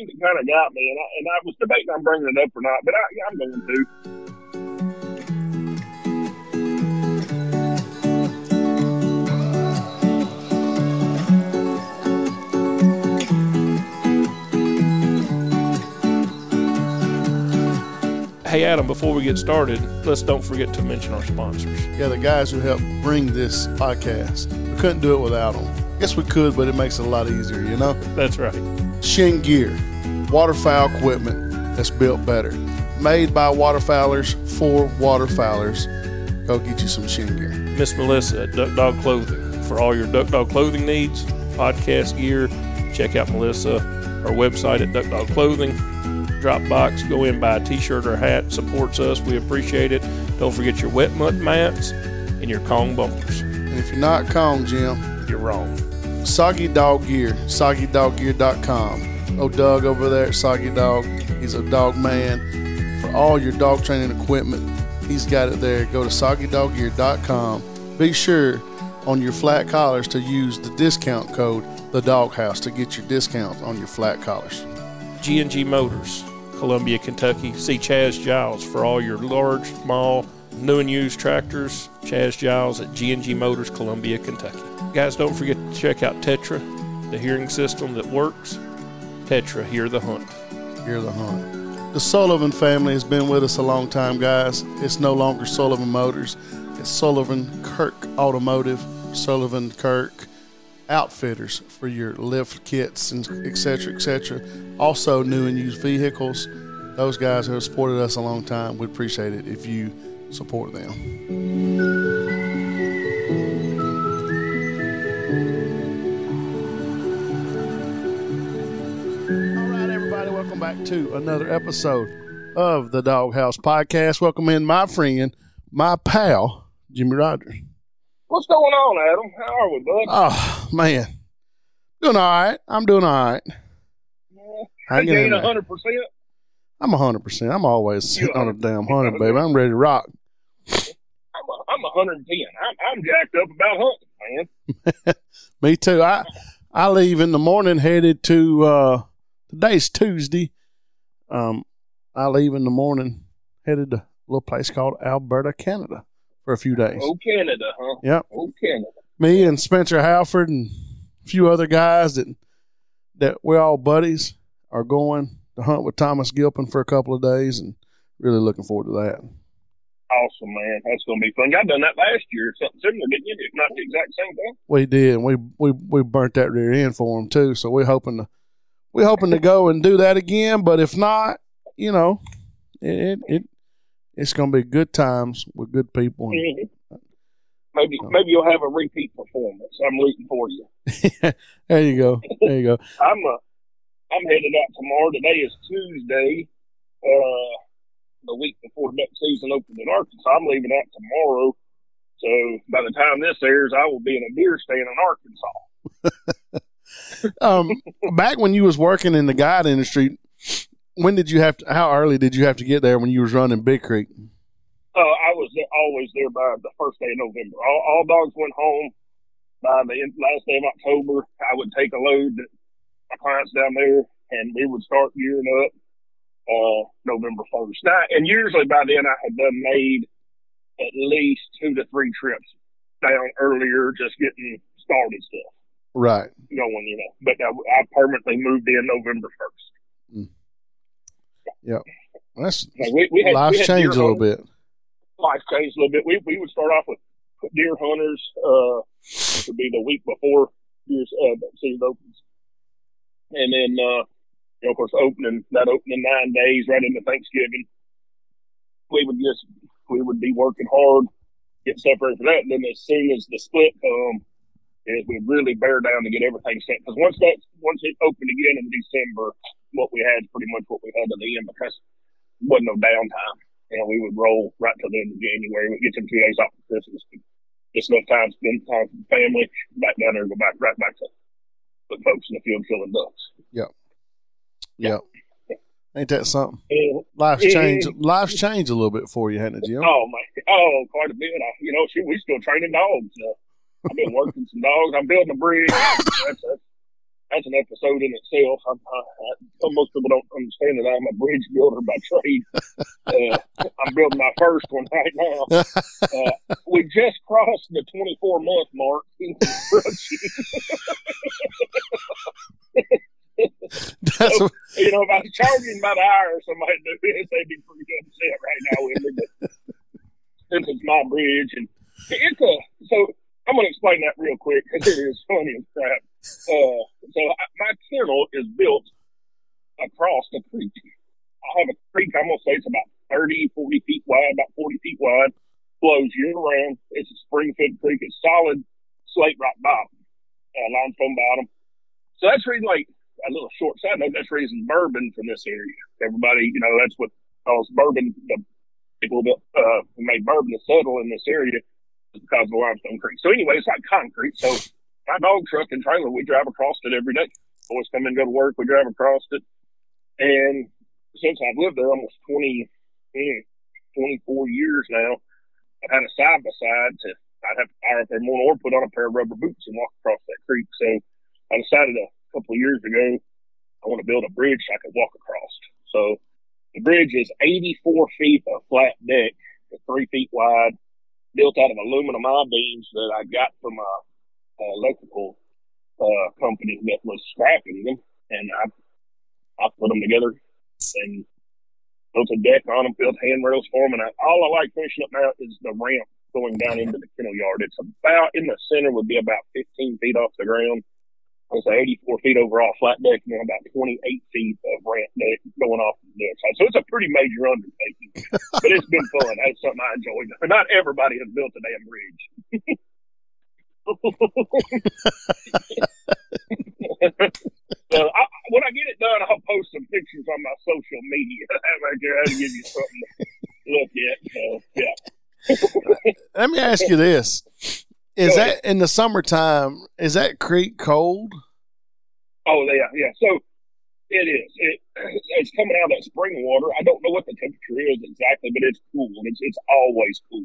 thing that kind of got me, and I, and I was debating on bringing it up or not, but I, I'm going to. Hey, Adam, before we get started, let's don't forget to mention our sponsors. Yeah, the guys who helped bring this podcast. We couldn't do it without them. Guess we could, but it makes it a lot easier, you know? That's right. Chene Gear, waterfowl equipment that's built better. Made by waterfowlers for waterfowlers. Go get you some Chene Gear. Miss Melissa at Duck Dog Clothing. For all your Duck Dog clothing needs, podcast gear, check out Melissa, our website at Duck Dog Clothing. Dropbox, go in, buy a t shirt or hat, supports us. We appreciate it. Don't forget your wet mud mats and your Kong bumpers. And if you're not Kong, Jim, You're wrong. Soggy Dog Gear, soggydoggear.com. Oh, Doug over there at Soggy Dog, he's a dog man. For all your dog training equipment, he's got it there. Go to soggydoggear.com. Be sure on your flat collars to use the discount code the doghouse to get your discount on your flat collars. G&G Motors, Columbia, Kentucky. See Chaz Giles for all your large, small, new and used tractors. Chaz Giles at G&G Motors, Columbia, Kentucky. Guys, don't forget to check out Tetra, the hearing system that works. Tetra, hear the hunt. Hear the hunt. The Sullivan family has been with us a long time, guys. It's no longer Sullivan Motors. It's Sullivan Kirk Automotive, Sullivan Kirk Outfitters for your lift kits and et cetera, et cetera. Also, new and used vehicles. Those guys have supported us a long time. We'd appreciate it if you support them. All right, everybody, welcome back to another episode of the Doghouse Podcast. Welcome in my friend, my pal, Jimmy Rogers. What's going on, Adam? How are we, bud? Oh man, doing all right. I'm doing all right. Hanging in Gain hundred percent. I'm hundred percent. I'm always sitting on a damn hundred, baby. I'm ready to rock. I'm a, I'm a hundred and ten. I'm I'm jacked up about hunting, man. Me too. I I leave in the morning, headed to uh today's Tuesday. Um, I leave in the morning, headed to a little place called Alberta, Canada, for a few days. Oh Canada, huh? Yep. Oh Canada. me and Spencer Halford and a few other guys that that we're all buddies are going to hunt with Thomas Gilpin for a couple of days and really looking forward to that. Awesome, man. That's gonna be fun. Y'all done that last year, something similar, didn't you? If not the exact same thing. We did. We we we burnt that rear end for him too. So we're hoping to we're hoping to go and do that again. But if not, you know, it it, it it's gonna be good times with good people. And, Mhm. Maybe maybe you'll have a repeat performance. I'm rooting for you. there you go. There you go. I'm uh, I'm headed out tomorrow. Today is Tuesday, uh, the week before duck season opens in Arkansas. I'm leaving out tomorrow. So by the time this airs, I will be in a deer stand in Arkansas. um, back when you was working in the guide industry, when did you have to? How early did you have to get there when you was running Big Creek? Uh, I was always there by the first day of November. All, all dogs went home by the end, last day of October. I would take a load to my clients down there, and we would start gearing up uh, November first. Now, and usually by then I had done made at least two to three trips down earlier, just getting started stuff Right. going, you know. But I, I permanently moved in November first. That's Like we, we had, we life's changed a little hunters- bit. life changed a little bit. We we would start off with deer hunters. Uh, which would be the week before deer uh, season opens, and then uh, you know, of course, opening that opening nine days right into Thanksgiving. We would just we would be working hard, get separated for that, and then as soon as the split come, is we really bear down to get everything set. Because once that once it opened again in December, what we had is pretty much what we had to the end because wasn't no downtime. Know, we would roll right till the end of January. We'd get some two days off for Christmas. Just enough time to spend time with family. Back down there, go back right back to the folks in the field killing ducks. Yep. Ain't that something? And, Life's Yeah. changed. Life's changed a little bit for you, hasn't it, Jim? oh my! Oh, quite a bit. I, you know, we still training dogs. Uh, I've been working some dogs. I'm building a bridge. That's, that's, that's an episode in itself. I, I, I, most people don't understand that I'm a bridge builder by trade. Uh, I'm building my first one right now. Uh, we just crossed the 24 month mark in construction. That's so, you know, if I was charging by the hour or somebody do this, they'd be pretty upset right now with me. But this is my bridge, and it's a so. I'm going to explain that real quick because it is funny as crap. Uh, so I, my kennel is built across the creek. I have a creek. I'm going to say it's about 30, 40 feet wide, about 40 feet wide. Flows year round. It's a spring-fed creek. It's solid slate rock bottom, uh, limestone bottom. So that's really like a little short side note. That's reason bourbon from this area. Everybody, you know, that's what calls bourbon. The people that uh, made bourbon to settle in this area because of the limestone creek. So anyway, it's like concrete. So my dog truck and trailer, we drive across it every day. Boys come and go to work, we drive across it. And since I've lived there almost 20, hmm, 24 years now, I've had a side by side to, I'd have to fire up there more or put on a pair of rubber boots and walk across that creek. So I decided a couple of years ago, I want to build a bridge so I could walk across. So the bridge is 84 feet of flat deck, three feet wide, built out of aluminum I beams that I got from a uh, electrical uh, company that was scrapping them, and I I put them together and built a deck on them, built handrails for them, and I, all I like finishing up now is the ramp going down into the kennel yard. It's about in the center would be about 15 feet off the ground. It's 84 feet overall flat deck, and then about 28 feet of ramp deck going off the other side. So it's a pretty major undertaking, but it's been fun. That's something I enjoyed. Not everybody has built a damn bridge. so I, when I get it done, I'll post some pictures on my social media right there. I'll give you something to look at. So, yeah. Let me ask you this: Is that in the summertime? Is that creek cold? Oh yeah, yeah. So it is. It, it's coming out of that spring water. I don't know what the temperature is exactly, but it's cool. It's it's always cool.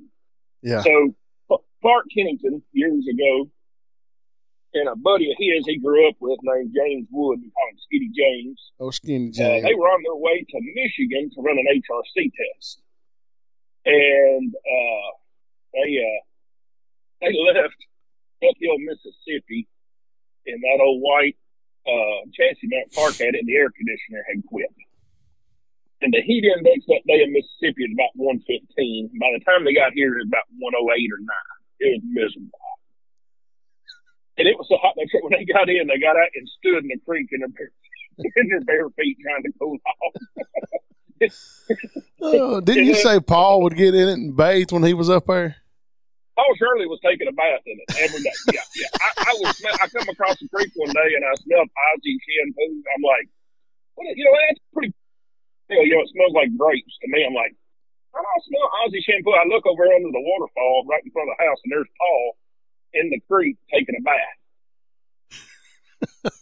Yeah. So Clark Kennington years ago, and a buddy of his he grew up with named James Wood. We call him Skinny James. Oh, Skinny Uh, James. they were on their way to Michigan to run an HRC test, and uh, they uh, they left Buck Hill, Mississippi, in that old white uh, chassis mount Clark had, and the air conditioner had quit. And the heat index that day in Mississippi is about 115. By the time they got here, it was about 108 or 9. It was miserable. And it was so hot. They said when they got in, they got out and stood in the creek in their bare, in their bare feet trying to cool off. Oh, didn't you say Paul would get in it and bathe when he was up there? Paul Shirley was taking a bath in it every day. Yeah, yeah. I, I was I come across the creek one day and I smelled Ozzy shampoo. I'm like, what, you know, that's pretty. You know, you know, it smells like grapes to me. I'm like, I don't smell Ozzy shampoo. I look over under the waterfall right in front of the house, and there's Paul in the creek taking a bath.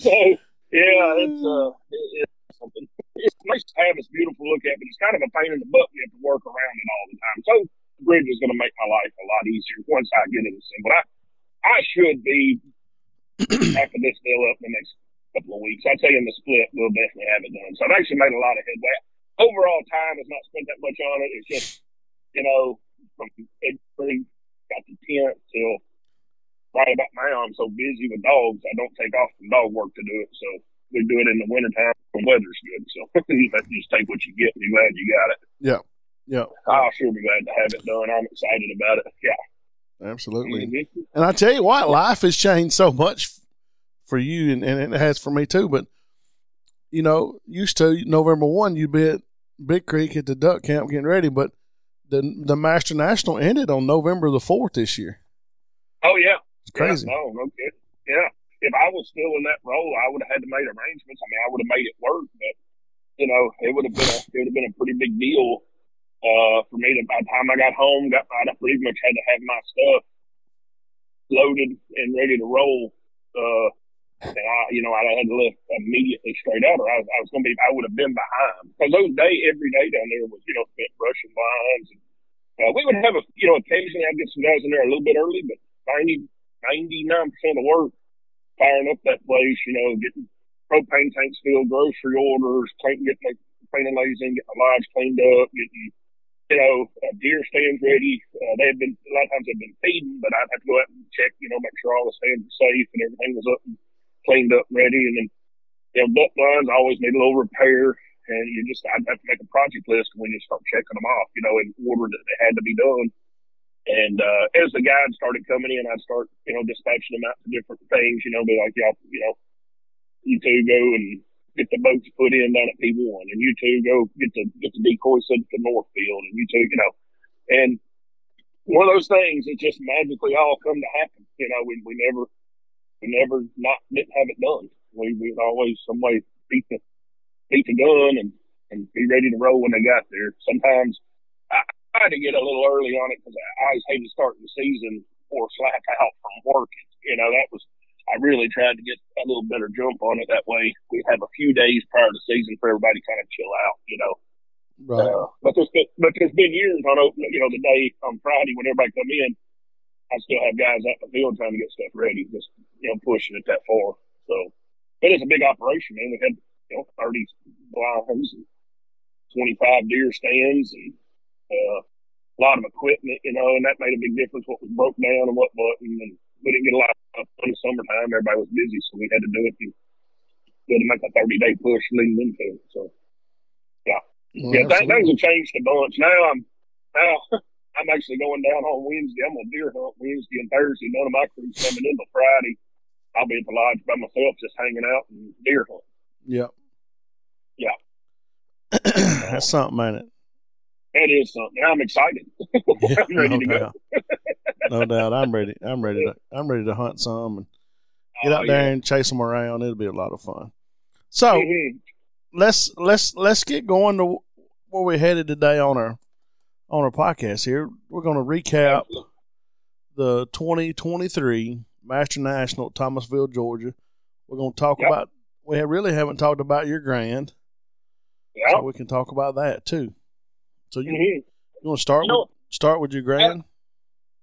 so yeah, it's uh, it, it's something. It's nice to have. It's beautiful to look at, but it's kind of a pain in the butt. We have to work around it all the time. So the bridge is going to make my life a lot easier once I get it assembled. I I should be after this deal up in the next couple of weeks. I'd say in the split we'll definitely have it done. So I've actually made a lot of headway. Overall time has not spent that much on it. It's just you know from February got the tenth till right about now. I'm so busy with dogs, I don't take off from dog work to do it. So we do it in the wintertime when weather's good. So you just take what you get and be glad you got it. Yeah. Yeah. I'll sure be glad to have it done. I'm excited about it. Yeah. Absolutely. Mhm. And I tell you what, life has changed so much for you, and, and it has for me too. But you know, used to November one, you'd be at Big Creek at the duck camp getting ready, but the the Master National ended on November the fourth this year. Oh yeah. It's crazy. Yeah, no, no kidding. Yeah. If I was still in that role, I would have had to make arrangements. I mean, I would have made it work, but you know, it would have been a, it would have been a pretty big deal uh, for me. To, by the time I got home, got I pretty much had to have my stuff loaded and ready to roll. Uh, and I, you know, I had to lift immediately straight out, or I, I was going to be, I would have been behind because those day every day down there was, you know, spent brushing lines. And, uh, we would have a, you know, occasionally I'd get some guys in there a little bit early, but 90, ninety nine percent of the work firing up that place. You know, getting propane tanks filled, grocery orders, clean, getting the cleaning ladies in, getting the lodge cleaned up, getting you know uh, deer stands ready. Uh, they had been a lot of times they've been feeding, but I'd have to go out and check. You know, make sure all the stands were safe and everything was up and cleaned up, and ready, and then you know, duck blinds always need a little repair and you just I'd have to make a project list when you start checking them off, you know, in order that they had to be done. And uh, as the guides started coming in, I'd start, you know, dispatching them out to different things, you know, be like, y'all, you know, you two go and get the boats put in down at P1, and you two go get the get the decoy set at the Northfield, and you two, you know, and one of those things, it just magically all come to happen. You know, we we never we never not didn't have it done. We we always some way beat the beat the gun and, and be ready to roll when they got there. Sometimes I tried to get a little early on it because I always hated starting the season or flat out from working. You know, that was, I really tried to get a little better jump on it. That way we have a few days prior to season for everybody kind of chill out, you know. Right. Uh, but there's been, but there's been years on open, you know, the day on Friday when everybody come in, I still have guys out in the field trying to get stuff ready, just you know, pushing it that far. So, but it's a big operation, man. We had you know, 30 blinds and 25 deer stands and uh, a lot of equipment, you know, and that made a big difference what was broke down and what wasn't. And we didn't get a lot of in the summertime. Everybody was busy, so we had to do it. And we had to make a 30 day push leading into it. So, yeah. Well, yeah, th- things have changed a bunch. Now I'm, now I'm actually going down on Wednesday. I'm on deer hunt Wednesday and Thursday. None of my crew's coming in till Friday. I'll be at the lodge by myself, just hanging out and deer hunting. Yep. Yeah. That's something, ain't it? It is something. I'm excited. I'm ready no to doubt. go. no doubt. I'm ready. I'm ready to. I'm ready to hunt some and get Oh, out there yeah. and chase them around. It'll be a lot of fun. So Mhm. let's let's let's get going to where we're headed today on our on our podcast. Here we're going to recap the 2023 Master National at Thomasville, Georgia. We're going to talk Yep. about. We really haven't talked about your grand, Yeah. so we can talk about that too. So you, Mhm. you want to start You know- with start with your grand?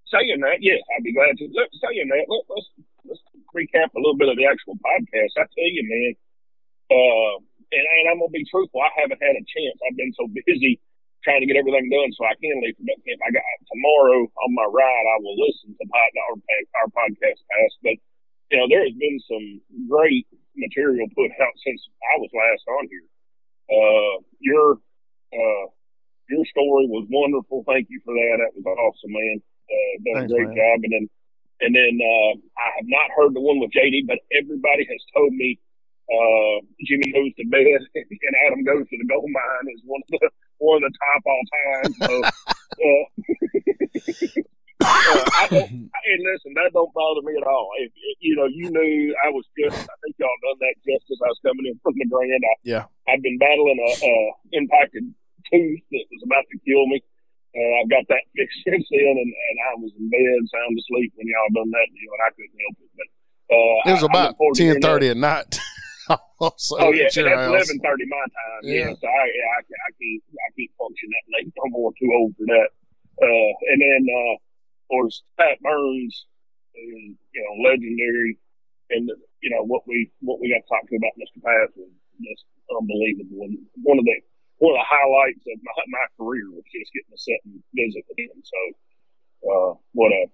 Saying that, yeah, I'd be glad to. Look, saying that, let, let's let's recap a little bit of the actual podcast. I tell you, man, uh, and, and I'm gonna be truthful. I haven't had a chance. I've been so busy trying to get everything done so I can leave for duck camp. I got tomorrow on my ride. I will listen to pod, our, our podcast past, but you know there has been some great material put out since I was last on here. Uh, your uh, your story was wonderful. Thank you for that. That was awesome, man. Uh, done Thanks, a great man. job. And then, and then uh, I have not heard the one with JD, but everybody has told me uh, Jimmy goes to bed and Adam goes to the gold mine is one of the one of the top all time. So, uh, uh, I don't, and listen, that don't bother me at all. If, if, you know, you knew I was just. I think y'all done that just as I was coming in from the grand. I, Yeah. I've been battling a, a impacted tooth that was about to kill me. Uh, I've got that fixed since then, and, and I was in bed, sound asleep when y'all done that deal, and I couldn't help it. But uh, It was I- I about look forward to ten thirty at night. also, Oh yeah, at that's eleven thirty my time. Yeah, Yeah. so I, yeah, I, I can't, I can't function that late. I'm more too old for that. Uh, and then, uh, of course, Pat Burns, is, you know, legendary, and you know what we what we got to talk to about Mr. Pat was just unbelievable. And one of the one of the highlights of my, my career was just getting to sit and visit with him. So, uh, what a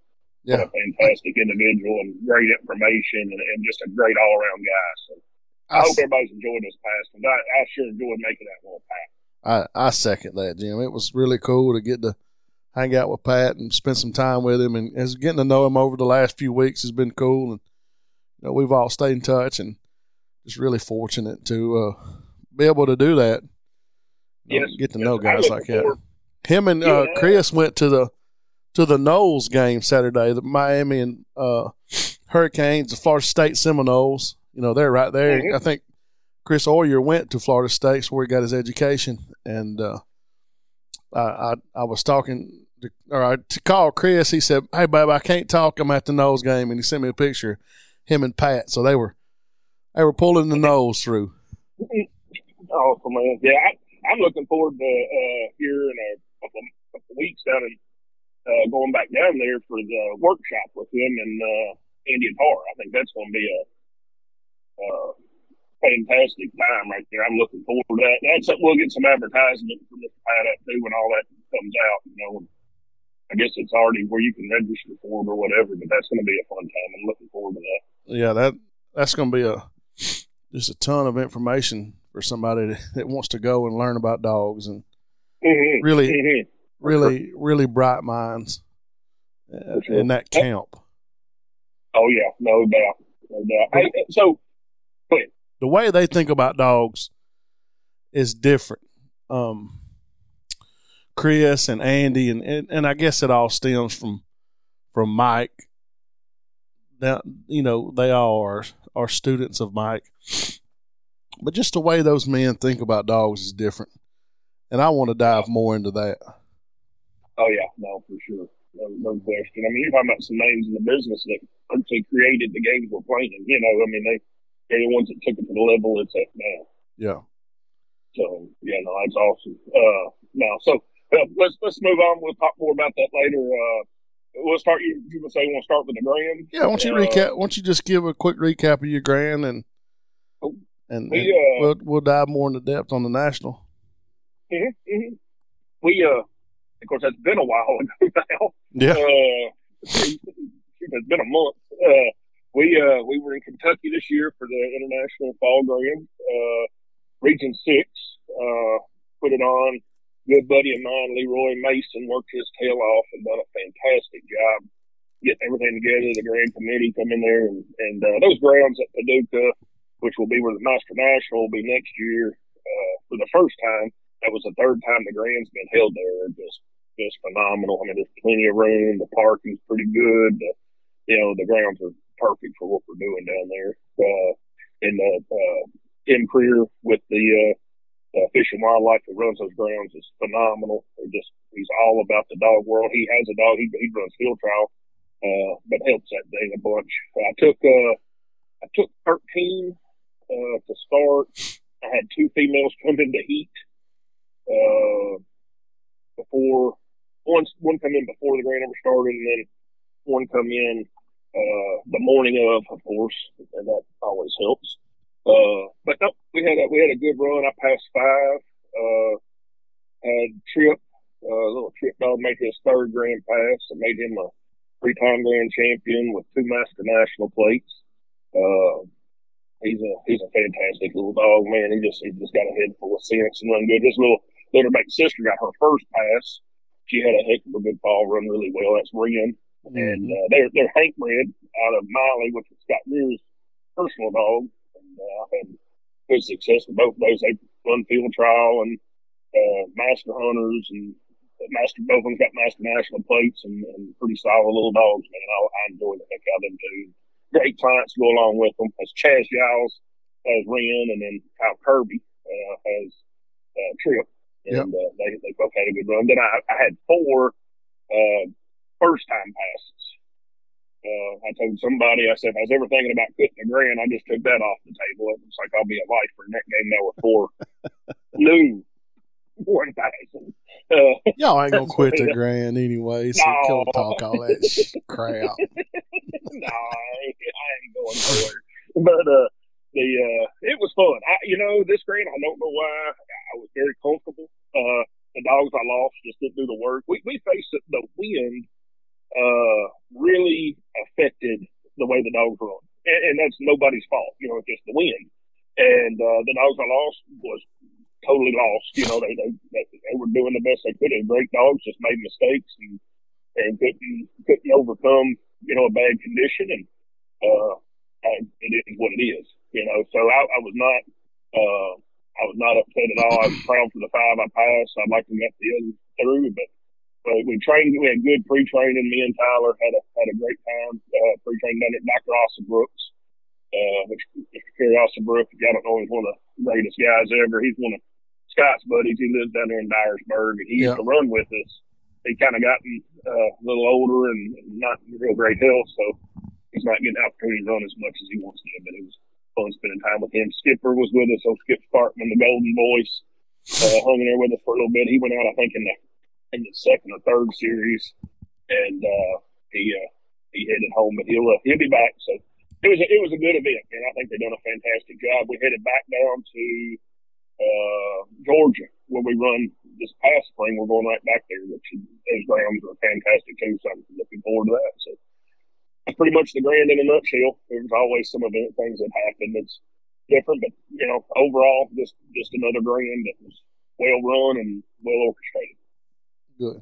Yeah. what a fantastic individual and great information and, and just a great all around guy. So. I I, hope everybody's enjoyed this past one. I, I sure enjoyed making that one, Pat. I, I second that, Jim. It was really cool to get to hang out with Pat and spend some time with him, and as getting to know him over the last few weeks has been cool. And you know, we've all stayed in touch, and just really fortunate to uh, be able to do that. You know, Yes. get to know Yes. I guys look like that. Him and Yeah. uh, Chris went to the to the Noles game Saturday, the Miami and uh, Hurricanes, the Florida State Seminoles. You know, they're right there. Mhm. I think Chris Oyer went to Florida State, where he got his education, and uh, I, I I was talking to, or I to call Chris. He said, "Hey, babe, I can't talk. I'm at the Noles game," and he sent me a picture, him and Pat. So they were they were pulling the nose through. Awesome, man. Yeah, I, I'm looking forward to uh, here in a couple, couple weeks down in uh, going back down there for the workshop with him and uh, Andy Attar. I think that's going to be a uh, fantastic time right there. I'm looking forward to that. That's we'll get some advertisement from Mr. Up too when all that comes out. You know, I guess it's already where you can register for it or whatever. But that's going to be a fun time. I'm looking forward to that. Yeah, that that's going to be a just a ton of information for somebody that wants to go and learn about dogs and mm-hmm. really, mm-hmm. really, really bright minds uh, sure. in that camp. Oh yeah, no doubt, no doubt. Hey, so, the way they think about dogs is different. Um, Chris and Andy and, and, and I guess it all stems from from Mike. Now you know they all are are students of Mike, but just the way those men think about dogs is different, and I want to dive more into that. Oh yeah, no, for sure no, no question. I mean, you're talking about some names in the business that actually created the games we're playing. You know, I mean, they they're the ones that took it to the level it's at now. Yeah. So yeah, no, that's awesome. Uh, now, so uh, let's let's move on. We'll talk more about that later. Uh, we'll start. You, you say you want to start with the grand? Yeah. Why don't you uh, recap? Why don't you just give a quick recap of your grand and oh, and, we, and uh, we'll we'll dive more into depth on the national. Mm-hmm, mm-hmm. We uh of course, that's been a while ago now. Yeah. Uh, it's been a month. Uh, we uh, we were in Kentucky this year for the International Fall Grand, uh, Region Six. Uh, put it on. Good buddy of mine, Leroy Mason, worked his tail off and done a fantastic job getting everything together. The Grand Committee come in there and, and uh, those grounds at Paducah, which will be where the Master National will be next year uh, for the first time. That was the third time the Grand's been held there. Just just phenomenal. I mean, there's plenty of room. The parking's pretty good. The, you know, the grounds are perfect for what we're doing down there. Uh, and uh, uh, Tim Creer with the uh, uh, Fish and Wildlife that runs those grounds is phenomenal. They're just he's all about the dog world. He has a dog. He, he runs field trial, uh, but helps that thing a bunch. I took uh, I took 13 uh, to start. I had two females come into heat uh, before one one come in before the grand ever started, and then one come in uh, the morning of, of course, and that always helps. Uh, but no, we had a we had a good run. I passed five. Uh, had Trip, uh, little Trip dog, made his third grand pass. I made him a three-time grand champion with two Master National plates. Uh, he's a he's a fantastic little dog, man. He just he just got a head full of sense and run good. His little little big sister got her first pass she had a heck of a good fall, run really well. That's Ren. Mm-hmm. And uh, they're, they're Hank bred out of Miley, which is Scott Greer's personal dog. And uh, I had good success with both of those. They run field trial and uh, master hunters and master both of them got master national plates and, and pretty solid little dogs, man. I, I enjoy the heck out of them too. Great clients go along with them. As Chaz Giles has Ren, and then Kyle Kirby uh, has uh, Trip and yep. uh, they they both had a good run. Then I, I had four uh, first time passes. Uh, I told somebody, I said, if I was ever thinking about quitting the grand, I just took that off the table. It was like I'll be a lifer in that game now with four new thousand. Uh, Y'all ain't gonna quit the grand anyway, so no. talk all that crap. no, I ain't, I ain't going nowhere. But uh, the uh, it was fun. I, you know, this grand, I don't know why. I was very comfortable. Uh, the dogs I lost just didn't do the work. We we faced the wind uh, really affected the way the dogs run, and, and that's nobody's fault. You know, it's just the wind. And uh, the dogs I lost was totally lost. You know, they they they were doing the best they could. They great dogs, just made mistakes and and couldn't couldn't overcome you know a bad condition and uh, it is what it is. You know, so I, I was not, uh, I was not upset at all. I was proud for the five I passed. I'd like to get the others through, but but we trained. We had good pre-training. Me and Tyler had a had a great time uh, pre-training at Dr. Austin Brooks, uh, which. Kerry Austin Brooks. I don't know, he's one of the greatest guys ever. He's one of Scott's buddies. He lives down there in Dyersburg, and he yeah. used to run with us. He kind of gotten uh, a little older and not in real great health, so he's not getting opportunities on as much as he wants to. But it was fun spending time with him. Skipper was with us, so Skip Sparkman, the Golden Voice, uh, hung in there with us for a little bit. He went out, I think, in the in the second or third series, and uh, he uh, he headed home, but he'll uh, he'll be back. So it was a, it was a good event, and I think they've done a fantastic job. We headed back down to uh, Georgia where we run this past spring. We're going right back there, which is, those grounds are fantastic too. So I'm looking forward to that. So that's pretty much the grand in a nutshell. There's always some event things that happen that's different, but you know, overall, just just another grand that was well run and well orchestrated. Good.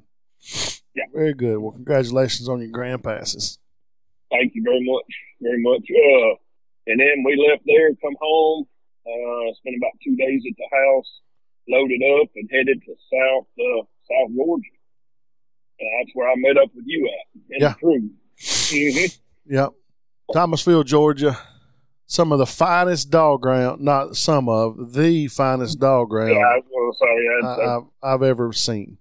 Yeah. Very good. Well, congratulations on your grand passes. Thank you very much, very much. Uh, and then we left there, come home, uh, spent about two days at the house, loaded up, and headed to South uh, South Georgia. And that's where I met up with you at. In Yeah. Crew. Mm-hmm. Yep. Thomasville, Georgia. Some of the finest dog ground, not some of the finest dog ground Yeah, I was going to say, I, I'd say I've, I've ever seen.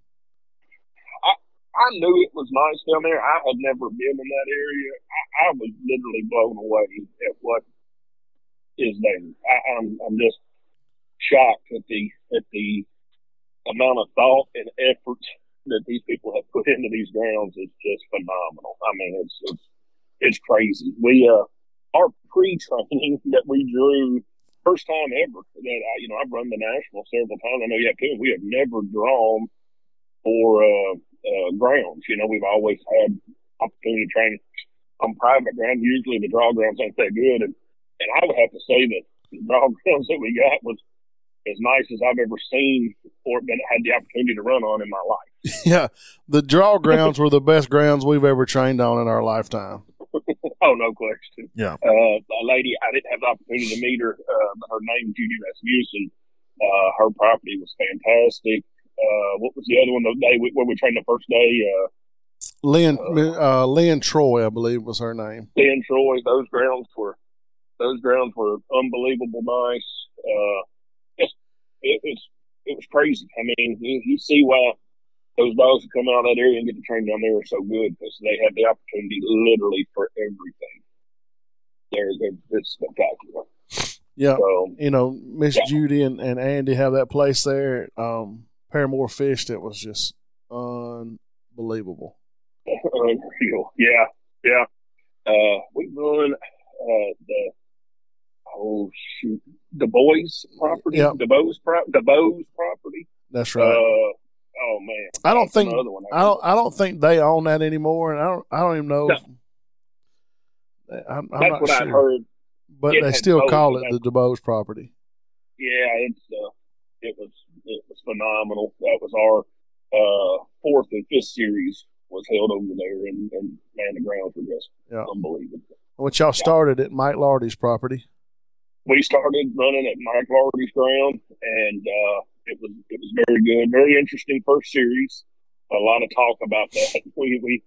I, I knew it was nice down there. I had never been in that area. I, I was literally blown away at what is there. I, I'm I'm just shocked at the at the amount of thought and effort that these people have put into these grounds is just phenomenal. I mean, it's it's it's crazy. We uh our pre-training that we drew first time ever that I you know I've run the national several times. I know you have too. We have never drawn for uh, uh, grounds. You know, we've always had opportunity to train on private ground. Usually the draw grounds ain't that good, and and I would have to say that the draw grounds that we got was as nice as I've ever seen or been had the opportunity to run on in my life. Yeah, the draw grounds were the best grounds we've ever trained on in our lifetime. Oh, no question. Yeah. Uh, a lady, I didn't have the opportunity to meet her. Uh, her name, is Judy Rasmussen. Uh, her property was fantastic. Uh, what was the other one? The day we, where we trained the first day, uh, Lynn, uh, Lynn Troy, I believe was her name. Ben Troy, those grounds were those grounds were unbelievable nice. Uh, it was it was crazy. I mean, you, you see why those dogs who come out of that area and get to train down there are so good because they have the opportunity literally for everything. They're, they're it's spectacular. Yeah, So you know, Miss Yeah. Judy and, and Andy have that place there. Um, Paramore Fish that was just unbelievable. unreal. Yeah, yeah. Uh, we run uh, the oh shoot, the boys property, Yep. the Bows pro- the Bows property. That's Uh, right. oh man, I don't That's think another one I don't I don't think they own that anymore, and I don't I don't even know. No. If, I'm, I'm That's not what I heard. but It they still call it the DeBose property. Yeah, it's uh, it was it was phenomenal. That was our uh fourth and fifth series was held over there, and and man, the grounds were just Yeah. unbelievable. Which y'all started at Mike Lardy's property. We started running at Mike Lardy's ground, and uh, it was it was very good, very interesting first series. A lot of talk about that. We we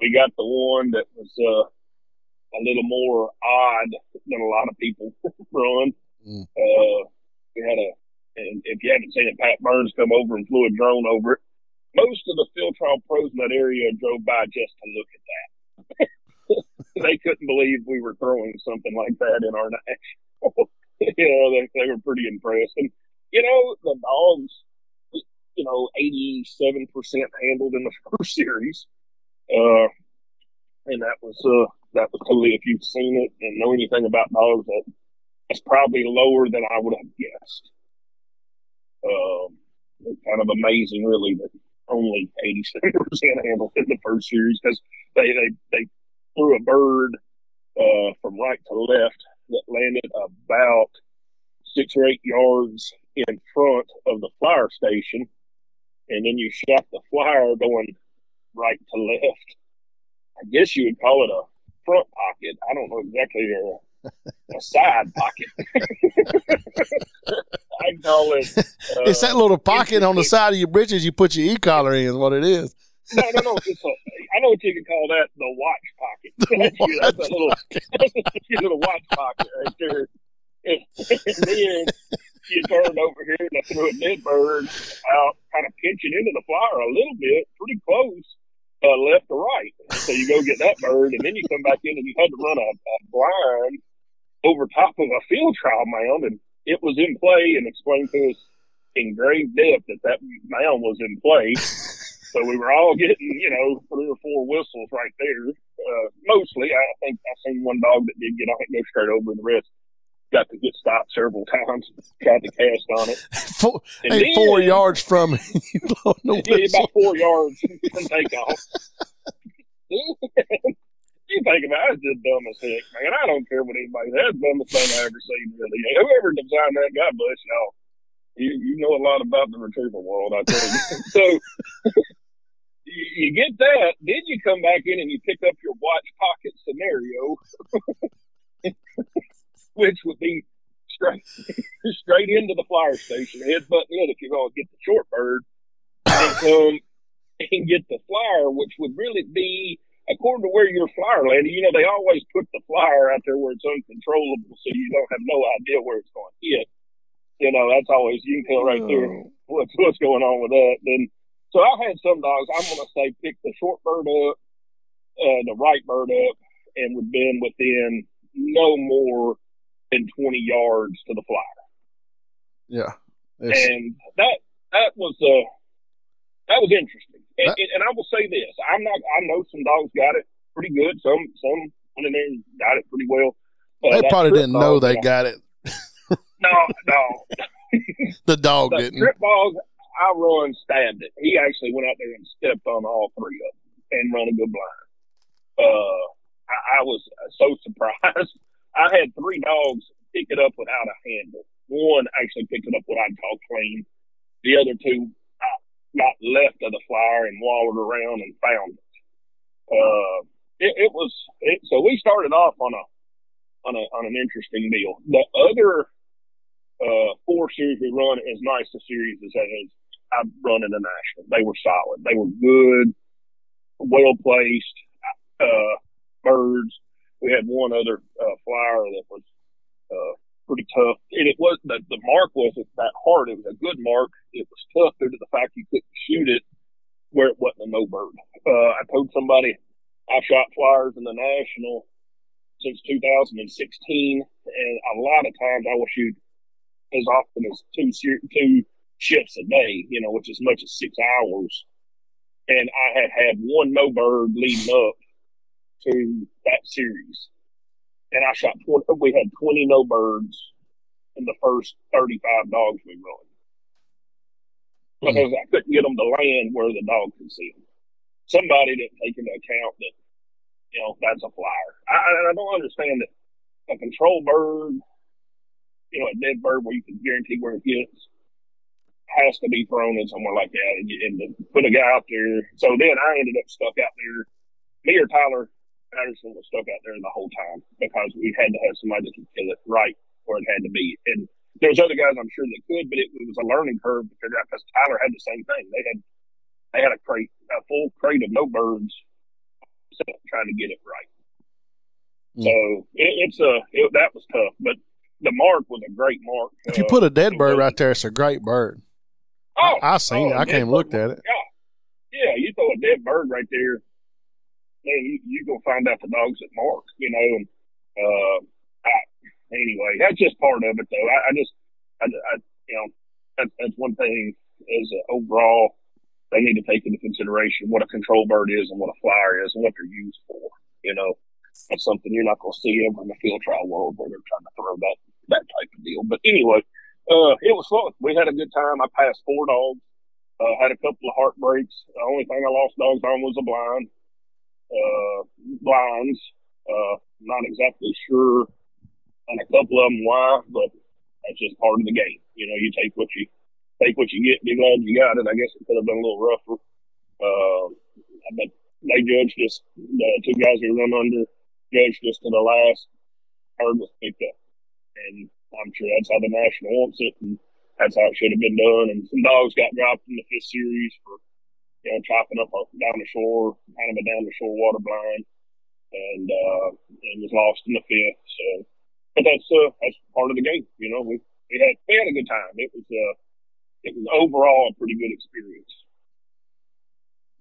we got the one that was uh, a little more odd than a lot of people run. Mm. Uh, we had a, and if you haven't seen it, Pat Burns come over and flew a drone over it. Most of the field trial pros in that area drove by just to look at that. they couldn't believe we were throwing something like that in our national. you know, they, they were pretty impressed. And, you know, the dogs, you know, 87% handled in the first series. Uh, and that was, uh, that was totally, if you've seen it and know anything about dogs, that that's probably lower than I would have guessed. Um, it's kind of amazing, really, that only 87% handled in the first series because they, they, they threw a bird uh, from right to left that landed about six or eight yards in front of the flyer station, and then you shot the flyer going right to left. I guess you would call it a front pocket. I don't know exactly a, a side pocket. I'd call it. Uh, it's that little pocket on the side of your britches you put your e collar in. Is what it is. No, no, no. It's a, I know what you can call that the watch pocket. that's, your, that's a little, that's your little watch pocket right there. And, and then you turned over here and I threw a dead bird out, kind of pinching into the flower a little bit, pretty close, uh, left to right. So you go get that bird, and then you come back in and you had to run a, a blind over top of a field trial mound, and it was in play and explained to us in grave depth that that mound was in play. So we were all getting, you know, three or four whistles right there. Uh, mostly, I think I seen one dog that did get on it, go straight over, and the rest got to get stopped several times. Tried to cast on it. four, And hey, then- four yards from it. you Yeah, about four yards from takeoff. you think about it, it's just dumb as heck, man. I don't care what anybody. That's the dumbest thing I ever seen, really. Whoever designed that, God bless y'all. You, you know a lot about the retriever world, I tell you. so you, you get that, then you come back in and you pick up your watch pocket scenario, which would be straight straight into the flyer station, headbutt in if you're going to get the short bird, and come and get the flyer, which would really be according to where your flyer landed. You know, they always put the flyer out there where it's uncontrollable, so you don't have no idea where it's going to hit. You know, that's always you can tell right there oh. what's what's going on with that. Then, so I had some dogs. I'm going to say pick the short bird up, uh, the right bird up, and would been within no more than 20 yards to the flyer Yeah. It's- and that that was uh that was interesting. And, That- and I will say this: I'm not. I know some dogs got it pretty good. Some some went in there and got it pretty well. Uh, they probably didn't know they got it. No, no. The dog The didn't. strip dog I run stabbed it. He actually went out there and stepped on all three of them and run a good blind. Uh, I, I was so surprised. I had three dogs pick it up without a handle. One actually picked it up what I'd call clean. The other two uh, got left of the flyer and wallowed around and found it. Uh, it, it was it, so we started off on a on a on an interesting deal. The other uh, four series we run as nice a series as as I've run in the national. They were solid. They were good, well placed uh, birds. We had one other uh, flyer that was uh, pretty tough, and it was the the mark wasn't that hard. It was a good mark. It was tough due to the fact you couldn't shoot it where it wasn't a no bird. Uh, I told somebody I shot flyers in the national since 2016, and a lot of times I will shoot as often as two two shifts a day, you know, which is as much as six hours. And I had had one no bird leading up to that series, and I shot 20, we had 20 no birds in the first 35 dogs we run hmm. because I couldn't get them to land where the dog could see them. Somebody didn't take into account that you know that's a flyer. I, I- I don't understand that a control bird you know, a dead bird where you can guarantee where it hits has to be thrown in somewhere like that and, and to put a guy out there. So then I ended up stuck out there. Me or Tyler Patterson was stuck out there the whole time because we had to have somebody that could kill it right where it had to be. And there's other guys I'm sure that could, but it, it was a learning curve to figure out because Tyler had the same thing. They had they had a crate, a full crate of no birds, trying to get it right. Mm. So it, it's a it, that was tough, but the mark was a great mark. If you Uh, put a dead bird right there, it's a great bird. I seen it. oh, I came and looked at it. Yeah, yeah. You throw a dead bird right there, man. You you gonna find out the dogs at mark. You know, and uh, I, anyway, that's just part of it, though. I, I just, I, I, you know, that's that's one thing is uh, overall they need to take into consideration what a control bird is and what a flyer is and what they're used for. You know, that's something you're not going to see ever in the field trial world where they're trying to throw that that type of deal. But anyway, uh, it was fun. We had a good time. I passed four dogs. Uh, had a couple of heartbreaks. The only thing I lost dogs on was a blind. Uh, blinds. Uh, not exactly sure on a couple of them why, but that's just part of the game. You know, you take what you take what you get. Be glad you got it. I guess it could have been a little rougher. Uh, but they judged us. The two guys we run under judged us to the last herd was picked up, and I'm sure that's how the national wants it, and that's how it should have been done. And some dogs got dropped in the fifth series for you know chopping up a- down the shore, kind of a down the shore water blind, and uh, and was lost in the fifth. So, but that's uh, that's part of the game. You know, we we had we had a good time. It was uh, it was overall a pretty good experience.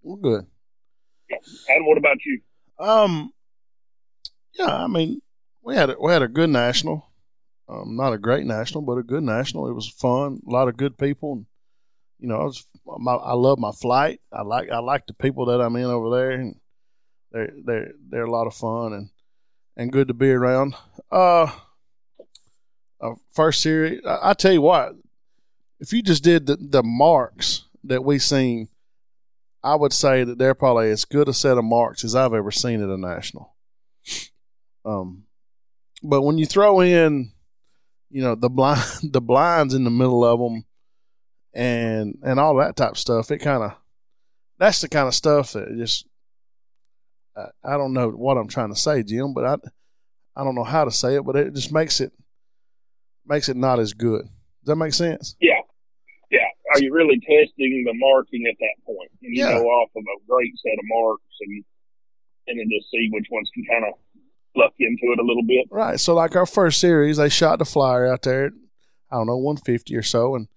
Well, good. And what about you? Um, yeah, I mean, we had a, we had a good national, um, not a great national, but a good national. It was fun, a lot of good people, and you know, I, was, my, I love my flight. I like I like the people that I'm in over there, and they're they're they're a lot of fun and and good to be around. Uh, uh first series, I, I tell you what, if you just did the the marks that we seen, I would say that they're probably as good a set of marks as I've ever seen at a national. Um, but when you throw in, you know, the blind the blinds in the middle of them, and and all that type of stuff, it kind of that's the kind of stuff that just I, I don't know what I'm trying to say, Jim, but I I don't know how to say it, but it just makes it makes it not as good. Does that make sense? Yeah, yeah. Are you really testing the marking at that point? And you Yeah. go off of a great set of marks and and then just see which ones can kind of luck into it a little bit. Right. So like our first series, they shot the flyer out there. At, I don't know, 150 or so, and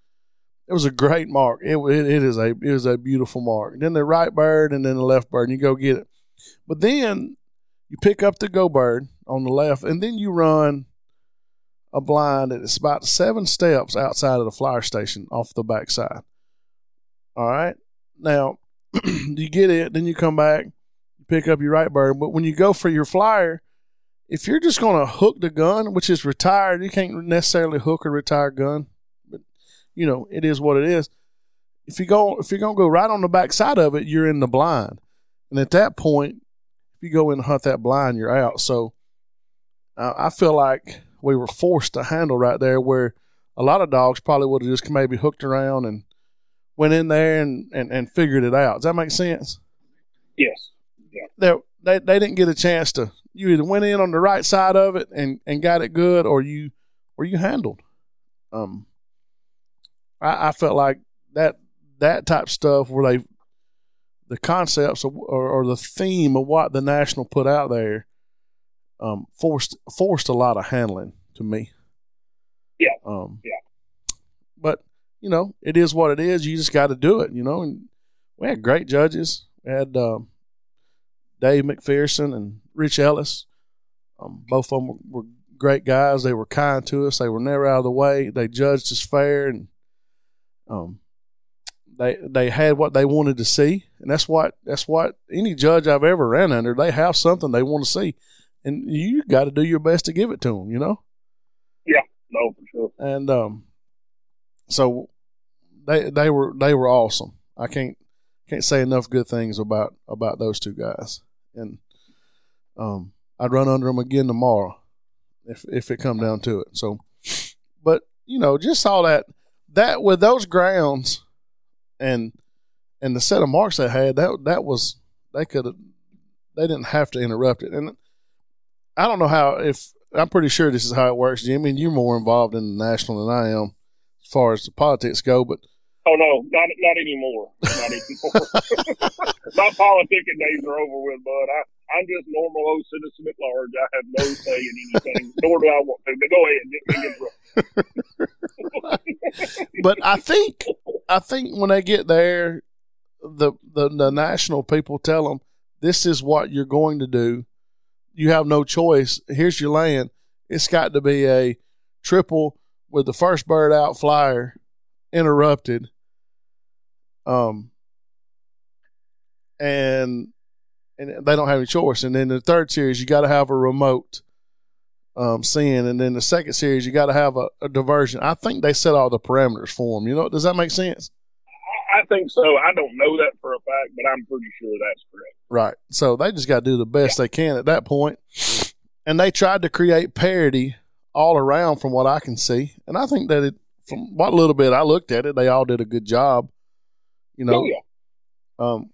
it was a great mark. It, it it is a it is a beautiful mark. Then the right bird and then the left bird, and you go get it. But then you pick up the go bird on the left, and then you run a blind that is about seven steps outside of the flyer station off the backside. All right. Now you get it, then you come back, pick up your right bird. But when you go for your flyer, if you're just going to hook the gun, which is retired, you can't necessarily hook a retired gun, but you know it is what it is. If you go, if you're going to go right on the back side of it, you're in the blind, and at that point, if you go in and hunt that blind, you're out. So uh, I feel like we were forced to handle right there, where a lot of dogs probably would have just maybe hooked around and went in there and, and, and figured it out. Does that make sense? Yes. they they they didn't get a chance to. You either went in on the right side of it and, and got it good, or you or you handled. Um, I, I felt like that that type stuff where they the concepts of, or, or the theme of what the national put out there um, forced forced a lot of handling to me. Yeah. Um, Yeah. But you know, it is what it is. You just got to do it. You know, and we had great judges. We had um, Dave McPherson and Rich Ellis. Um, both of them were, were great guys. They were kind to us. They were never out of the way. They judged us fair, and um, they they had what they wanted to see, and that's what that's what any judge I've ever ran under. They have something they want to see, and you got to do your best to give it to them. You know, Yeah. No, for sure. and um, so they they were they were awesome. I can't can't say enough good things about about those two guys, and um, I'd run under them again tomorrow if if it come down to it. So, but you know, just all that that with those grounds and and the set of marks they had that that was they could they didn't have to interrupt it, and I don't know how if I'm pretty sure this is how it works, Jimmy. And you're more involved in the national than I am as far as the politics go, but Oh no, not not anymore. Not anymore. My politicking days are over with, bud. I I'm just normal old citizen at large. I have no say in anything, nor do I want to. But go ahead, get get but I think I think when they get there, the, the the national people tell them this is what you're going to do. You have no choice. Here's your land. It's got to be a triple with the first bird out flyer interrupted. Um, and and they don't have any choice. And then the third series, you got to have a remote um, seeing, and then the second series, you got to have a, a diversion. I think they set all the parameters for them. You know, does that make sense? I think so. I don't know that for a fact, but I'm pretty sure that's correct. Right. So they just got to do the best they can at that point. And they tried to create parity all around from what I can see. And I think that it, from what a little bit I looked at it, they all did a good job. You know, oh yeah, Um,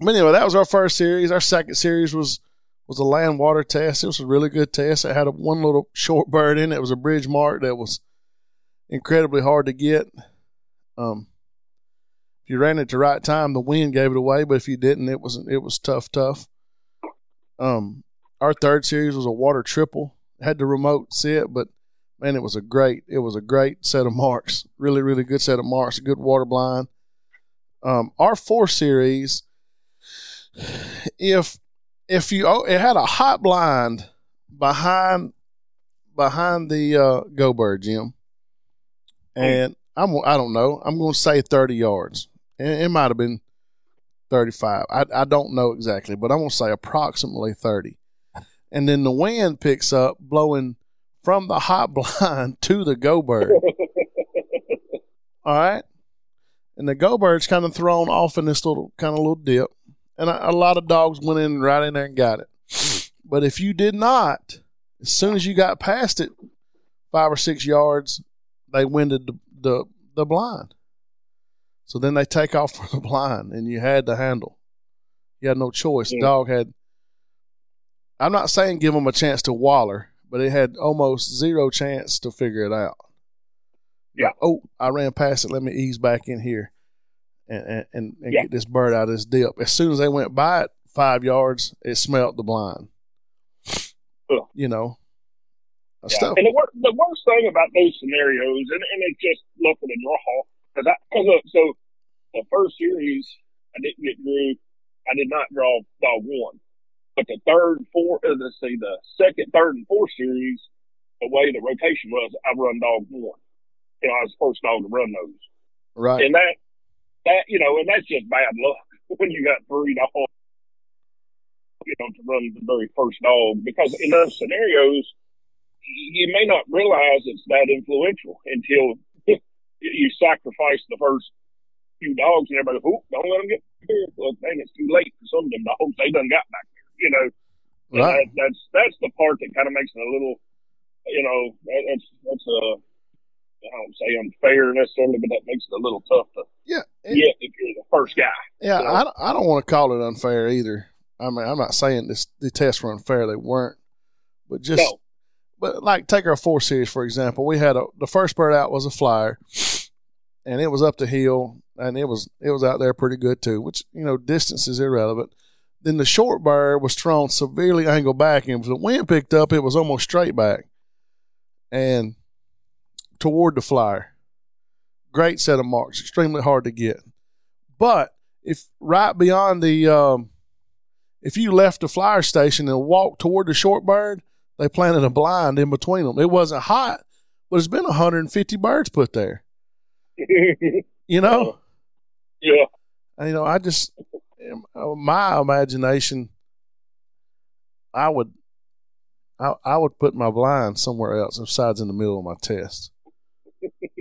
but anyway, that was our first series. Our second series was was a land water test. It was a really good test. It had a, one little short bird in it. It was a bridge mark that was incredibly hard to get. Um, if you ran it the right time, the wind gave it away. But if you didn't, it was it was tough, tough. Um, our third series was a water triple. Had the remote sit, but man, it was a great it was a great set of marks. Really, really good set of marks. A good water blind. Um, our four series, if if you oh, it had a hot blind behind behind the uh, go bird, Jim, and I'm I don't know. I'm going to say 30 yards. It, it might have been 35. I I don't know exactly, but I'm going to say approximately 30. And then the wind picks up, blowing from the hot blind to the go bird. All right. And the go bird's kind of thrown off in this little kind of little dip. And a, a lot of dogs went in right in there and got it. But if you did not, as soon as you got past it, five or six yards, they winded the, the, the blind. So then they take off for the blind, and you had to handle. You had no choice. The dog had. I'm not saying give them a chance to waller, but it had almost zero chance to figure it out. Yeah. Oh, I ran past it. Let me ease back in here, and and, and, Yeah. get this bird out of this dip. As soon as they went by it, five yards, it smelt the blind. Ugh. You know, Yeah. stuff. And the, wor- the worst thing about those scenarios, and, and it's just looking at draw, because I, cause uh, so the first series, I didn't get drew. I did not draw dog one. But the third, four, uh, let's see, the second, third, and fourth series, the way the rotation was, I run dog one. You know, I was the first dog to run those. right. And that, that, you know, and that's just bad luck when you got three dogs, you know, to run the very first dog. Because in those scenarios, you may not realize it's that influential until you sacrifice the first few dogs and everybody, oh, don't let them get here. Well, dang, it's too late for some of them dogs. They done got back there, you know. Right. that, that's that's the part that kind of makes it a little, you know, that, that's that's a I don't say unfair necessarily, but that makes it a little tough to Yeah. and- get if you're the first guy. Yeah, know? I, don't- I don't want to call it unfair either. I mean, I'm not saying this the tests were unfair; they weren't. But just, No. but like take our four series for example. We had a the first bird out was a flyer, and it was up the hill, and it was it was out there pretty good too. Which you know, distance is irrelevant. Then the short bird was thrown severely angled back, and if the wind picked up, it was almost straight back, and toward the flyer. Great set of marks, extremely hard to get. But if right beyond the um, if you left the flyer station and walked toward the short bird, they planted a blind in between them. It wasn't hot, but it's been 150 birds put there. You know, yeah, you know, I just uh, my imagination, I would, I, I would put my blind somewhere else besides in the middle of my test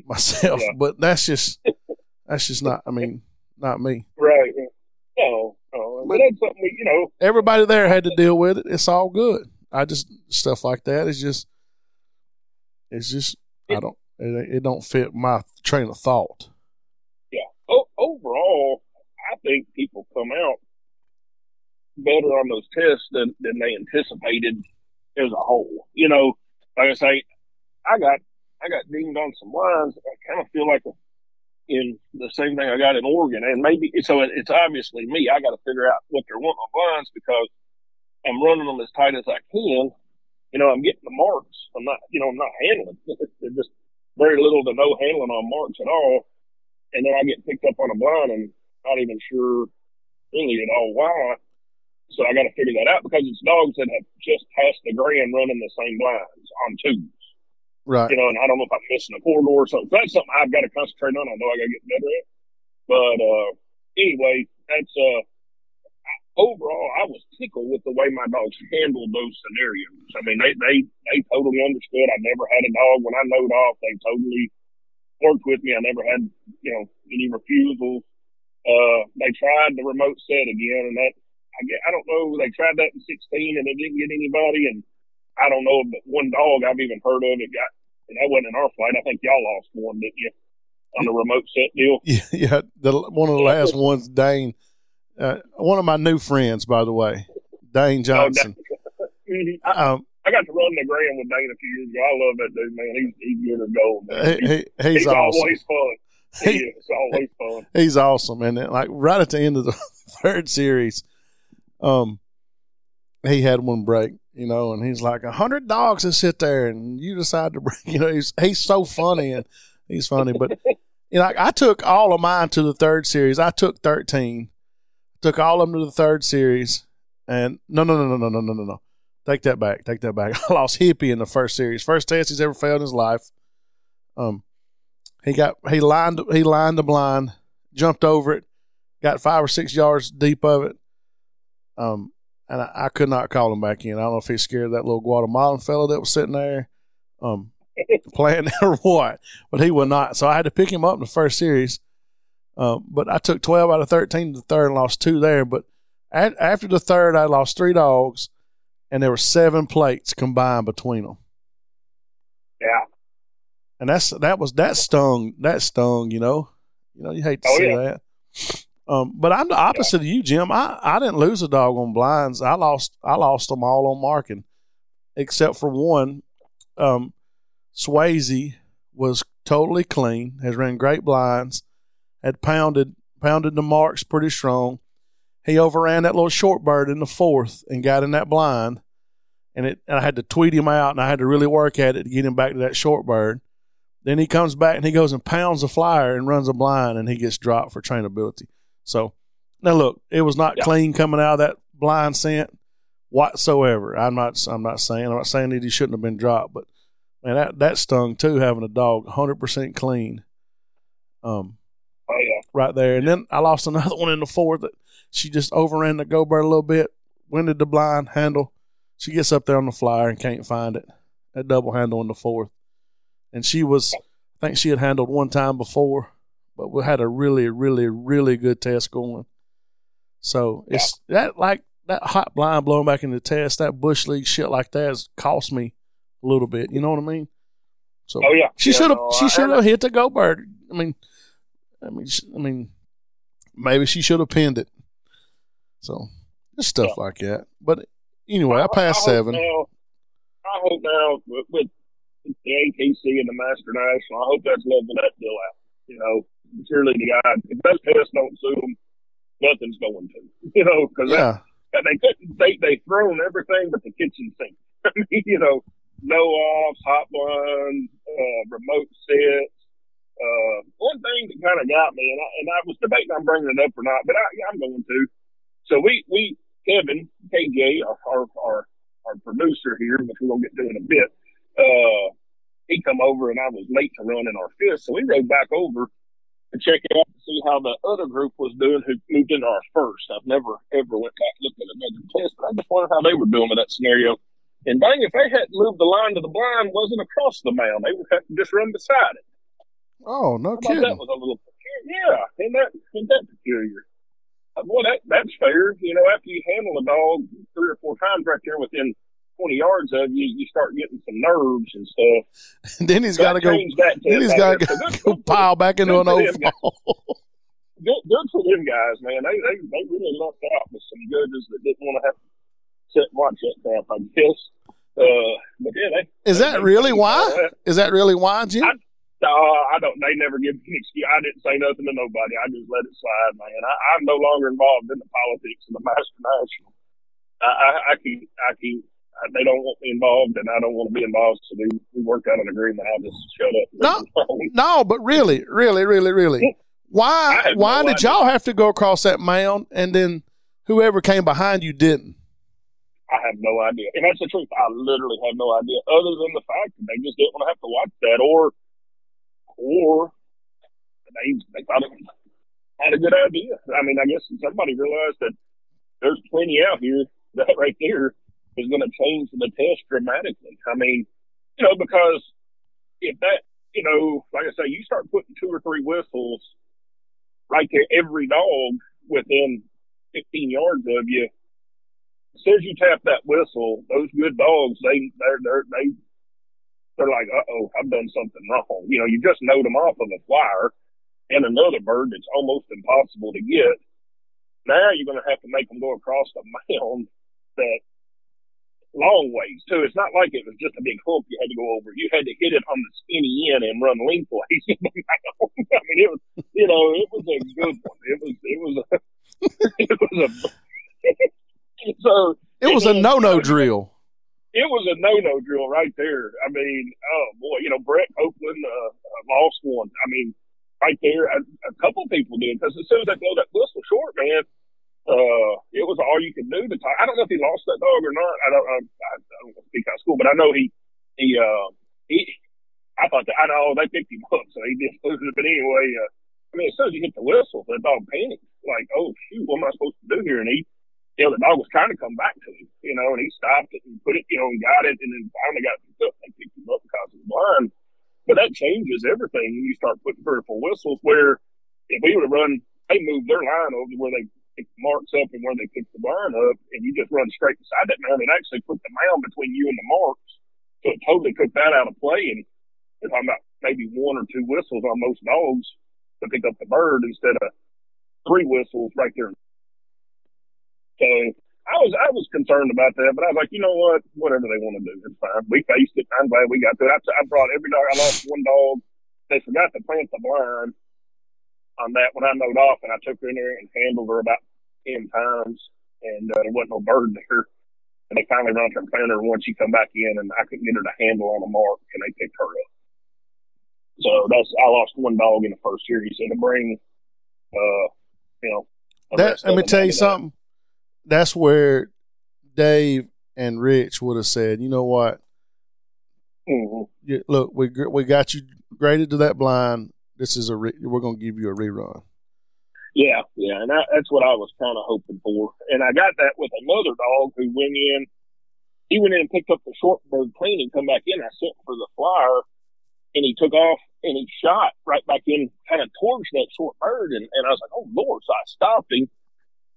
myself. Yeah. But that's just that's just not. I mean, not me. right. No, no, but that's something we, you know. everybody there had to deal with it. It's all good. I just stuff like that. It's just it's just I don't it, it don't fit my train of thought. O- overall, I think people come out better on those tests than than they anticipated as a whole. You know, like I say, I got I got dinged on some lines. I kind of feel like a, in the same thing I got in Oregon, and maybe so. It, it's obviously me. I got to figure out what they're wanting on blinds because I'm running them as tight as I can. You know, I'm getting the marks. I'm not, you know, I'm not handling. They're just very little to no handling on marks at all. And then I get picked up on a blind and not even sure really at all why. So I got to figure that out because it's dogs that have just passed the grand running the same blinds on twos Right. you know, and I don't know if I'm missing a corridor or something. That's something I've got to concentrate on. I know I got to get better at. But uh, anyway, that's uh, overall, I was tickled with the way my dogs handled those scenarios. I mean, they they they totally understood. I never had a dog when I knowed off. They totally worked with me. I never had you know any refusals. Uh, they tried the remote set again, and that I get. I don't know. They tried that in 16, and they didn't get anybody. And I don't know, but one dog I've even heard of it got. And that wasn't in our flight. I think y'all lost one, didn't you? On the remote set deal. Yeah, yeah. The one of the last ones, Dane. Uh, one of my new friends, by the way, Dane Johnson. Mhm. I, Um, I got to run the grand with Dane a few years ago. I love that dude, man. He's he's good as gold. Man. he, he, he's, he's awesome. always fun. He He- is. Always fun. he's awesome. And then, like right at the end of the third series, um, he had one break, you know, and he's like, a hundred dogs that sit there and you decide to break, you know, he's, he's so funny and he's funny. But, you know, I, I took all of mine to the third series. I took 13, took all of them to the third series. And no, no, no, no, no, no, no, no. Take that back. Take that back. I lost Hippie in the first series. First test he's ever failed in his life. Um, he got, he lined, he lined the blind, jumped over it, got five or six yards deep of it. Um, and I, I could not call him back in. I don't know if he scared that little Guatemalan fellow that was sitting there, um, playing or what, but he would not. So I had to pick him up in the first series. Um, but I took twelve out of thirteen to the third and lost two there. But at, after the third, I lost three dogs, and there were seven plates combined between them. Yeah. And that's that was that stung that stung. You know, you know you hate to Oh, see yeah. that. Um, but I'm the opposite of you, Jim. I, I didn't lose a dog on blinds. I lost I lost them all on marking, except for one. Um, Swayze was totally clean. Has ran great blinds. Had pounded pounded the marks pretty strong. He overran that little short bird in the fourth and got in that blind, and it. And I had to tweet him out, and I had to really work at it to get him back to that short bird. Then he comes back and he goes and pounds a flyer and runs a blind, and he gets dropped for trainability. So now look, it was not Yeah. clean coming out of that blind scent whatsoever. I'm not. I'm not saying. I'm not saying that he shouldn't have been dropped, but man, that that stung too. Having a dog 100 percent clean, um, Oh yeah. right there. And then I lost another one in the fourth. That she just overran the go bird a little bit, winded the blind handle. She gets up there on the flyer and can't find it. That double handle in the fourth, and she was. I think she had handled one time before, but we had a really, really, really good test going. So it's that like that hot blind blowing back in the test, that bush league shit like that has cost me a little bit. You know what I mean? So Oh yeah. she Yeah, should have. no, she should have hit the go bird. I mean, I mean, I mean, maybe she should have pinned it. So just stuff like that. But anyway, I passed hope seven. Now, I hope now with, with the ATC and the Master National, I hope that's leveling that deal out. You know, surely the guy, if those tests don't sue them, nothing's going to. You know, because Yeah, they couldn't, they they thrown everything but the kitchen sink. I mean, you know, no offs, hot blind, uh, remote sets. Uh, one thing that kind of got me, and I, and I was debating on bringing it up or not, but I, I'm going to. So we, we, Kevin, KJ, our, our, our, our producer here, which we're to get to in a bit, uh, he come over and I was late to run in our fifth. So we rode back over to check it out to see how the other group was doing who moved into our first. I've never ever went back and looked at another test, but I just wondered how they were doing with that scenario. And dang, if they hadn't moved the line to the blind, wasn't across the mound, they would have to just run beside it. Oh, no about that was a little peculiar. Yeah, isn't that, isn't that peculiar? Uh, Boy, that, that's fair. You know, after you handle a dog three or four times right there within 20 yards of you, you start getting some nerves and stuff. And then he's got to go. Then he's got to go pile back into an old good, good for them guys, man. They, they they really lucked out with some judges that didn't want to have to sit and watch that crap. I guess. Uh, but yeah, they. Is that really why? Is that really why, Jim? I- Uh, I don't. They never give me an excuse. I didn't say nothing to nobody. I just let it slide, man. I, I'm no longer involved in the politics of the Master National. I, I, I can. I can. I, they don't want me involved, and I don't want to be involved. So we, we worked out an agreement. I just shut up. No. No, but really, really, really, really. Why? Why no did idea. y'all have to go across that mound, and then whoever came behind you didn't? I have no idea. And that's the truth. I literally have no idea, other than the fact that they just didn't want to have to watch that, or, or they they thought it had a good idea. I mean, I guess somebody realized that there's plenty out here that right there is going to change the test dramatically. I mean, you know, because if that, you know, like I say, you start putting two or three whistles right there, every dog within 15 yards of you as soon as you tap that whistle, those good dogs, they they're they're they they're like, uh oh, I've done something wrong. You know, you just note them off of a flyer and another bird that's almost impossible to get. Now you're going to have to make them go across the mound that long ways too. It's not like it was just a big hump you had to go over. You had to hit it on the skinny end and run lengthways. I mean, it was you know, it was a good one. It was it was a it was a so It was a no-no drill. it was a no-no drill right there. I mean, oh boy, you know Brett Oakland uh, uh, lost one. I mean, right there, a, a couple people did because as soon as they blow that whistle short, man, uh, it was all you could do to tie. I don't know if he lost that dog or not. I don't. I, I, I don't speak out of school, but I know he he uh he. I thought that I know they picked him up, so he did lose it. But anyway, uh, I mean, as soon as he hit the whistle, the dog panicked, like, "Oh shoot, what am I supposed to do here?" And he, you know, the dog was trying to come back to him, you know, and he stopped it and put it, you know, and got it, and then finally got picked up. They picked him up because of the blind. But that changes everything when you start putting three or four whistles. Where if we would have run, they moved their line over to where they the marks up and where they pick the blind up, and you just run straight beside that mound, it actually put the mound between you and the marks. So it totally took that out of play. And if I'm about maybe one or two whistles on most dogs to pick up the bird instead of three whistles right there. So I was I was concerned about that, but I was like, you know what, whatever they want to do, it's fine. We faced it. I'm glad we got to it. I, I brought every dog. I lost one dog. They forgot to plant the blind on that when I knowed off, and I took her in there and handled her about ten times, and uh, there wasn't no bird there. And they finally run her and planted her once she come back in, and I couldn't get her to handle on the mark, and they picked her up. So that's I lost one dog in the first year. He said to bring, uh, you know. That let me tell you something that's where Dave and Rich would have said, you know what? Mm-hmm. look, we we got you graded to that blind. This is a re- we're going to give you a rerun. Yeah, yeah, and that, that's what I was kind of hoping for. And I got that with another dog who went in. He went in and picked up the short bird clean and come back in. I sent for the flyer, and he took off and he shot right back in, kind of towards that short bird. And, and I was like, oh Lord! So I stopped him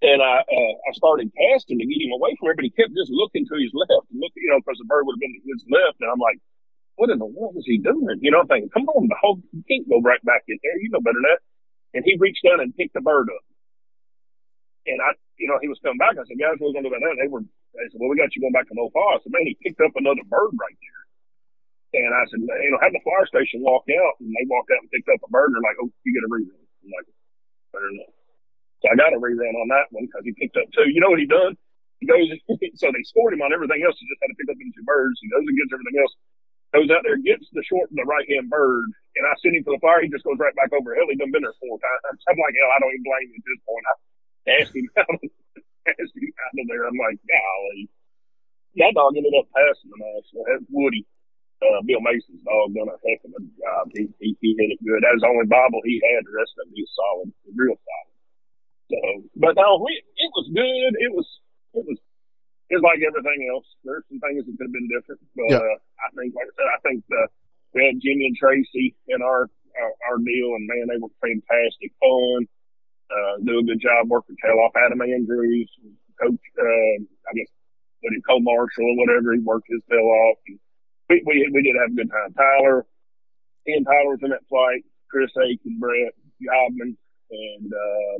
and I uh, I started casting to get him away from her, but he kept just looking to his left and looking, you know, because the bird would have been to his left. And I'm like, what in the world is he doing? You know, I'm thinking, come on, the whole you can't go right back in there. You know better than that. And he reached down and picked the bird up. And I, you know, he was coming back. I said, guys, we're going to do about that. They were, they said, well, we got you going back to No Fall. I said, man, he picked up another bird right there. And I said, you know, have the flyer station walk out. And they walked out and picked up a bird. And they're like, oh, you get a rerun. I'm like, better enough. So I got a rerun on that one because he picked up two. You know what he done? He goes, so they scored him on everything else. He just had to pick up them two birds. He goes and gets everything else. Goes out there, gets the short and the right hand bird, and I send him for the flyer. He just goes right back over. Hell, he done been there four times. I'm like, hell, I don't even blame him at this point. I asked him out, asked him out of there. I'm like, golly. That dog ended up passing the national. That's Woody. Uh, Bill Mason's dog done a heck of a job. He, he, he hit it good. That was the only bobble he had. The rest of it, he's solid, real solid. So, but no, we it was good. It was it was it's like everything else. There's some things that could have been different, but yeah. uh, I think, like I said, I think the we had Jimmy and Tracy in our our, our deal, and man, they were fantastic, fun. Uh, do a good job working tail off. Adam Andrews, coach, uh, I guess, what he co-marshal or whatever, he worked his tail off. And we, we we did have a good time. Tyler, Ian Tyler was in that flight. Chris Aiken, Brett Jobman, and uh,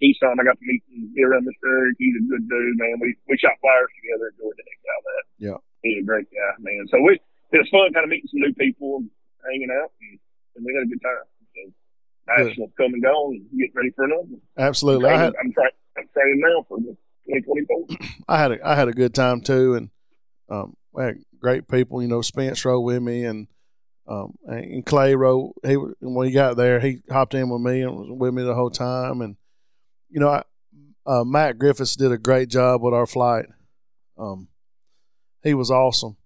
Keystone, I got to meet him here in Mr. He's a good dude, man. We we shot flyers together, enjoyed the heck out that. Yeah, he's a great guy, man. So we it was fun, kind of meeting some new people, and hanging out, and, and we had a good time. So national come and go, and get ready for another. Absolutely, I'm, I had, I'm trying. I'm training now for the 2024. I had a I had a good time too, and um, I had great people. You know, Spence rode with me, and um, and Clay wrote he when he got there, he hopped in with me and was with me the whole time. And you know, I, uh, Matt Griffiths did a great job with our flight. Um, he was awesome.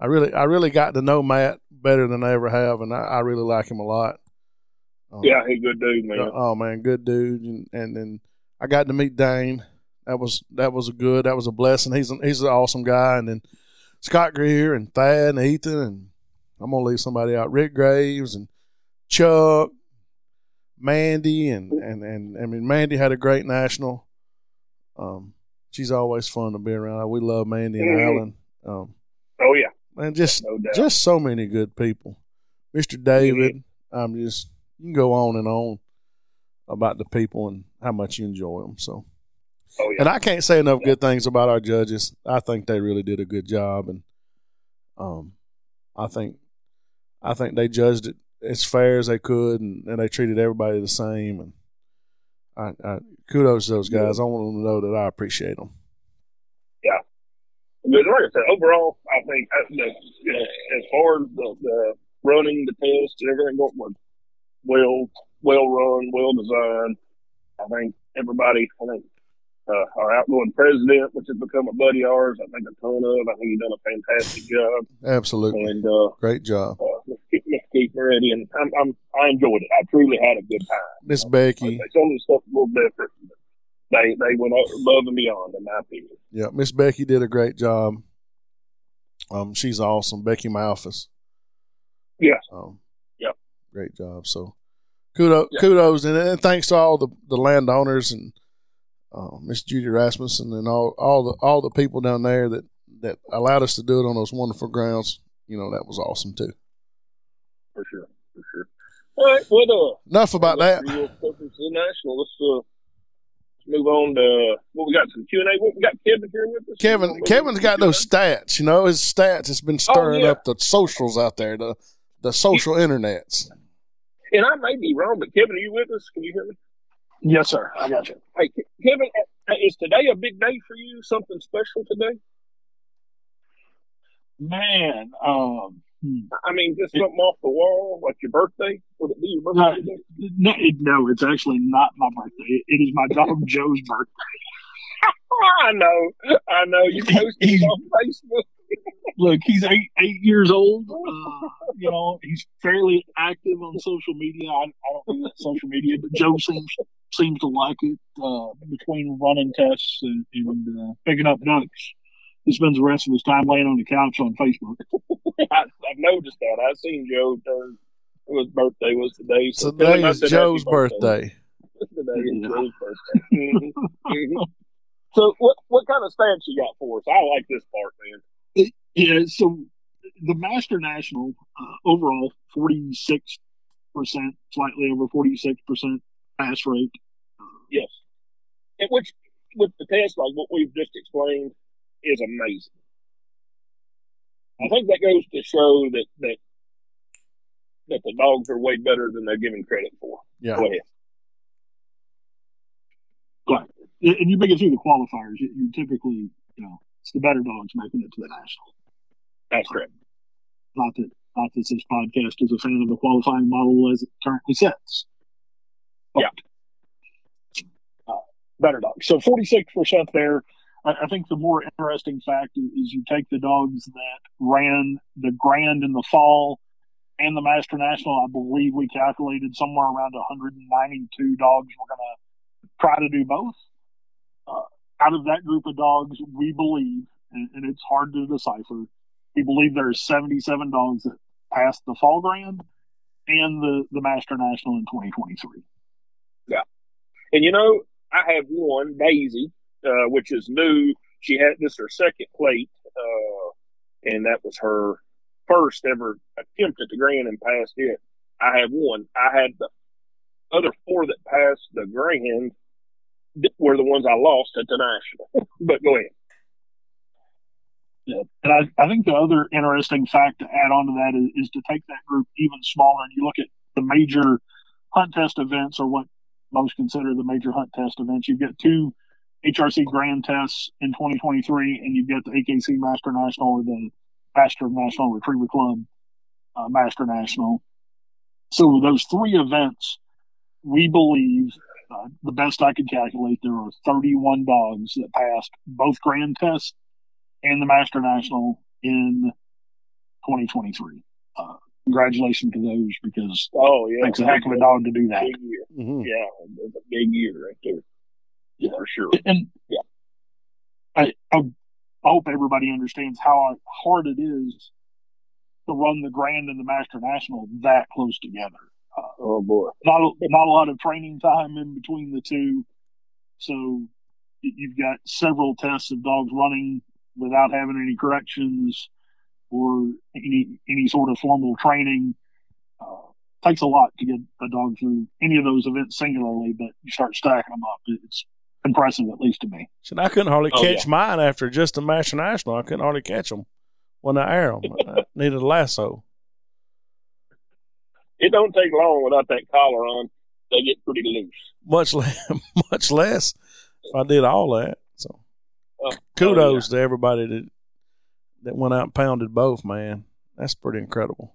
I really, I really got to know Matt better than I ever have, and I, I really like him a lot. Um, yeah, he's a good dude, man. Oh man, good dude, and and then I got to meet Dane. That was that was a good. That was a blessing. He's an, he's an awesome guy, and then Scott Greer and Thad and Ethan and I'm gonna leave somebody out. Rick Graves and Chuck, Mandy, and and and I mean Mandy had a great national. Um, she's always fun to be around. We love Mandy and mm-hmm. Alan. Um, oh yeah, and just no just so many good people. Mr. David, mm-hmm. I'm just you can go on and on about the people and how much you enjoy them. So. Oh, yeah. And I can't say enough yeah. good things about our judges. I think they really did a good job, and um, I think I think they judged it as fair as they could, and, and they treated everybody the same. And I, I, kudos to those guys. I want them to know that I appreciate them. Yeah, but like I said, overall, I think uh, you know, as far as the, the running, the test, and everything going was well, well run, well designed. I think everybody, I think uh, our outgoing president, which has become a buddy of ours. I think a ton of. I think he's done a fantastic job. Absolutely, and uh, great job. Uh, And I'm, I'm I enjoyed it. I truly had a good time. Miss Becky. Like, some of the stuff a little different. They they went above and beyond, in my opinion. Yeah, Miss Becky did a great job. Um, she's awesome, Becky Malphus. Yeah. Um, Yep. Great job. So, kudos, Yeah. kudos, and, and thanks to all the the landowners and uh, Miss Judy Rasmussen and all all the all the people down there that that allowed us to do it on those wonderful grounds. You know, that was awesome too. For sure, for sure. All right, well, uh, Enough about that. Real Focus International. Let's uh, move on to what we got. Some Q and A. What we got? Kevin here with us. Kevin, Kevin's got those stats. You know, his stats has been stirring Oh, yeah. up the socials out there, the the social internets. And I may be wrong, but Kevin, are you with us? Can you hear me? Yes, sir. I got you. Hey, Kevin, uh, is today a big day for you? Something special today? Man, um, hmm. I mean, just something off the wall, like your birthday? Would it be your birthday? today? no, it, no, it's actually not my birthday. It, it is my dog Joe's birthday. I know, I know. You posted it on Facebook. Look, he's eight eight years old. Uh, you know, he's fairly active on social media. I, I don't do social media, but Joe seems seems to like it. Uh, between running tests and, and uh, picking up ducks, he spends the rest of his time laying on the couch on Facebook. I, I've noticed that. I've seen Joe turn. His birthday was today. So tell Today is Joe's birthday. Today is Yeah. Joe's birthday. Mhm, mhm. So, what what kind of stats you got for us? I like this part, man. Yeah, so the Master National uh, overall, 46%, slightly over 46% pass rate. Yes. And which, with the test, like what we've just explained, is amazing. I think that goes to show that that that the dogs are way better than they're given credit for. Yeah. Go ahead. And and you make it through the qualifiers, you, you typically, you know, it's the better dogs making it to the National. That's correct. Not that, not that this podcast is a fan of the qualifying model as it currently sits. But, Uh, better dogs. So 46% there. I, think the more interesting fact is, you take the dogs that ran the Grand in the fall and the Master National. I believe we calculated somewhere around 192 dogs were going to try to do both. Uh, out of that group of dogs, we believe, and, and it's hard to decipher, we believe there's 77 dogs that passed the Fall Grand and the, the Master National in 2023. Yeah. And you know, I have one, Daisy, uh, which is new. She had this her second plate, uh, and that was her first ever attempt at the grand and passed it. I have one. I had the other four that passed the grand were the ones I lost at the national. but go ahead. Yeah. And I, I think the other interesting fact to add on to that is, is to take that group even smaller and you look at the major hunt test events or what most consider the major hunt test events. You've got two HRC grand tests in 2023 and you've got the AKC Master National or the Master of National Retriever Club uh, Master National. So those three events, we believe, uh, the best I could calculate, there are 31 dogs that passed both grand tests and the Master National in 2023. Uh, congratulations to those because Oh yeah, it takes a heck of a dog to do that. Big year. Mhm. Yeah, it's a big year right there. Yeah. for sure. And Yeah. I, I hope everybody understands how hard it is to run the Grand and the Master National that close together. Uh, Oh boy. not a, not a lot of training time in between the two, so you've got several tests of dogs running without having any corrections or any any sort of formal training. Uh, takes a lot to get a dog through any of those events singularly, but you start stacking them up, it's impressive at least to me. Shit, I couldn't hardly Oh, catch mine after just the Master National. I couldn't hardly catch them when I air them. I needed a lasso. It don't take long without that collar on. They get pretty loose. Much less, much less if I did all that. So Oh, oh kudos to everybody that that went out and pounded both. Man, that's pretty incredible.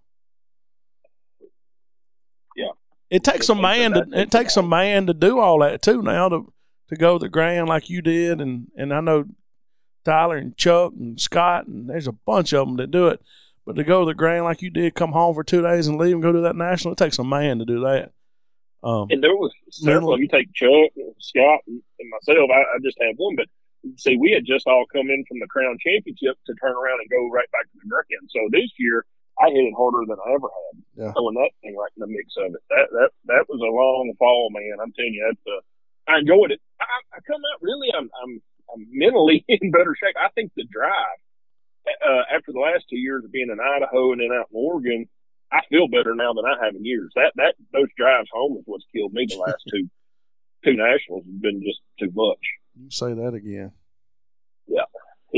Yeah. It takes a It takes a- man to it takes a man to do all that too now to to go the grand like you did and and I know Tyler and Chuck and Scott and there's a bunch of them that do it. But to go to the Grand like you did, come home for two days and leave and go to that national, it takes a man to do that. Um, and there was several. You take Chuck, and Scott, and, and myself. I, I, just had one, but see, we had just all come in from the Crown Championship to turn around and go right back to the Grand. So this year, I hit it harder than I ever had. Yeah. Throwing that thing right in the mix of it. That that that was a long fall, man. I'm telling you, that's uh, I enjoyed it. I, I come out really. I'm I'm I'm mentally in better shape. I think the drive uh, after the last two years of being in Idaho and then out in Oregon, I feel better now than I have in years. That that those drives home is what's killed me the last two two nationals has been just too much. You say that again.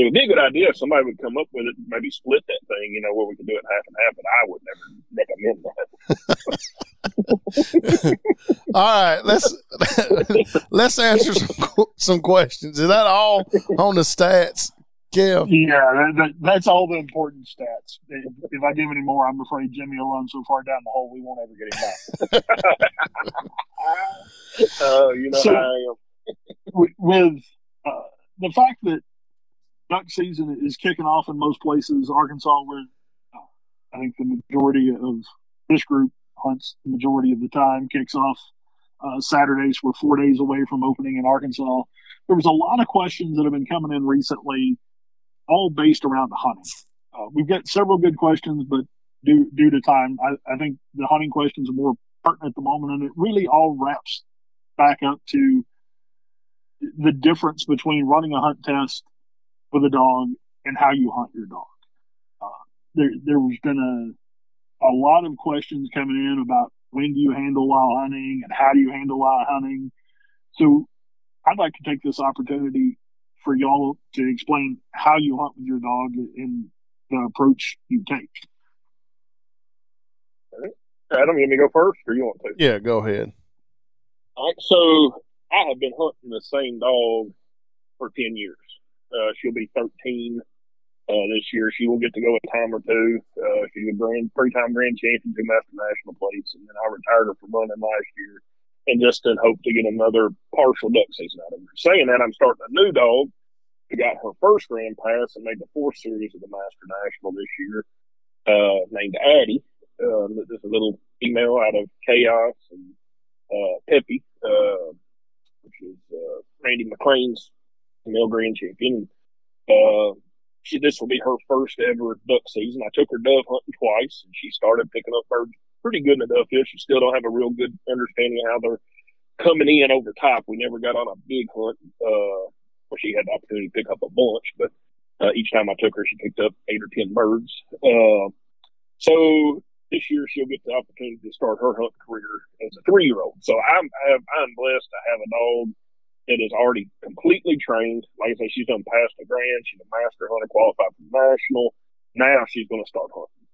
Yeah. It would be a good idea if somebody would come up with it, maybe split that thing, you know, where we could do it half and half, but I would never recommend that. all right, let's let's answer some some questions. Is that all on the stats? Kev. Yeah, that, that's all the important stats. If I give any more, I'm afraid Jimmy will run so far down the hole we won't ever get him back. Oh, uh, you know so, I am. with uh, the fact that duck season is kicking off in most places, Arkansas, where uh, I think the majority of this group hunts the majority of the time, kicks off uh, Saturdays. We're four days away from opening in Arkansas. There was a lot of questions that have been coming in recently all based around the hunting. Uh, we've got several good questions, but due due to time, I, I think the hunting questions are more pertinent at the moment, and it really all wraps back up to the difference between running a hunt test with a dog and how you hunt your dog. Uh, there there's been a a lot of questions coming in about when do you handle while hunting and how do you handle while hunting. So I'd like to take this opportunity for y'all to explain how you hunt with your dog and the approach you take. Adam, you want me to go first, or you want to? Yeah, go ahead. All right, so I have been hunting the same dog for ten years. Uh, she'll be thirteen uh, this year. She will get to go a time or two. Uh, she's a grand three-time grand champion, two master national plates, and then I retired her from running last year and just in hope to get another partial duck season out of her. Saying that, I'm starting a new dog who got her first grand pass and made the fourth series of the Master National this year, uh, named Addie. Uh, just a little female out of Chaos and uh, Peppy, uh, which is uh, Randy McLean's male grand champion. Uh, she, this will be her first ever duck season. I took her dove hunting twice, and she started picking up birds pretty good in the field. She still don't have a real good understanding of how they're coming in over top. We never got on a big hunt uh, where she had the opportunity to pick up a bunch, but uh, each time I took her, she picked up eight or ten birds. Uh, so this year she'll get the opportunity to start her hunt career as a three year old. So I'm I'm blessed to have a dog that is already completely trained. Like I say, she's done past the grand. She's a master hunter, qualified for national. Now she's going to start hunting.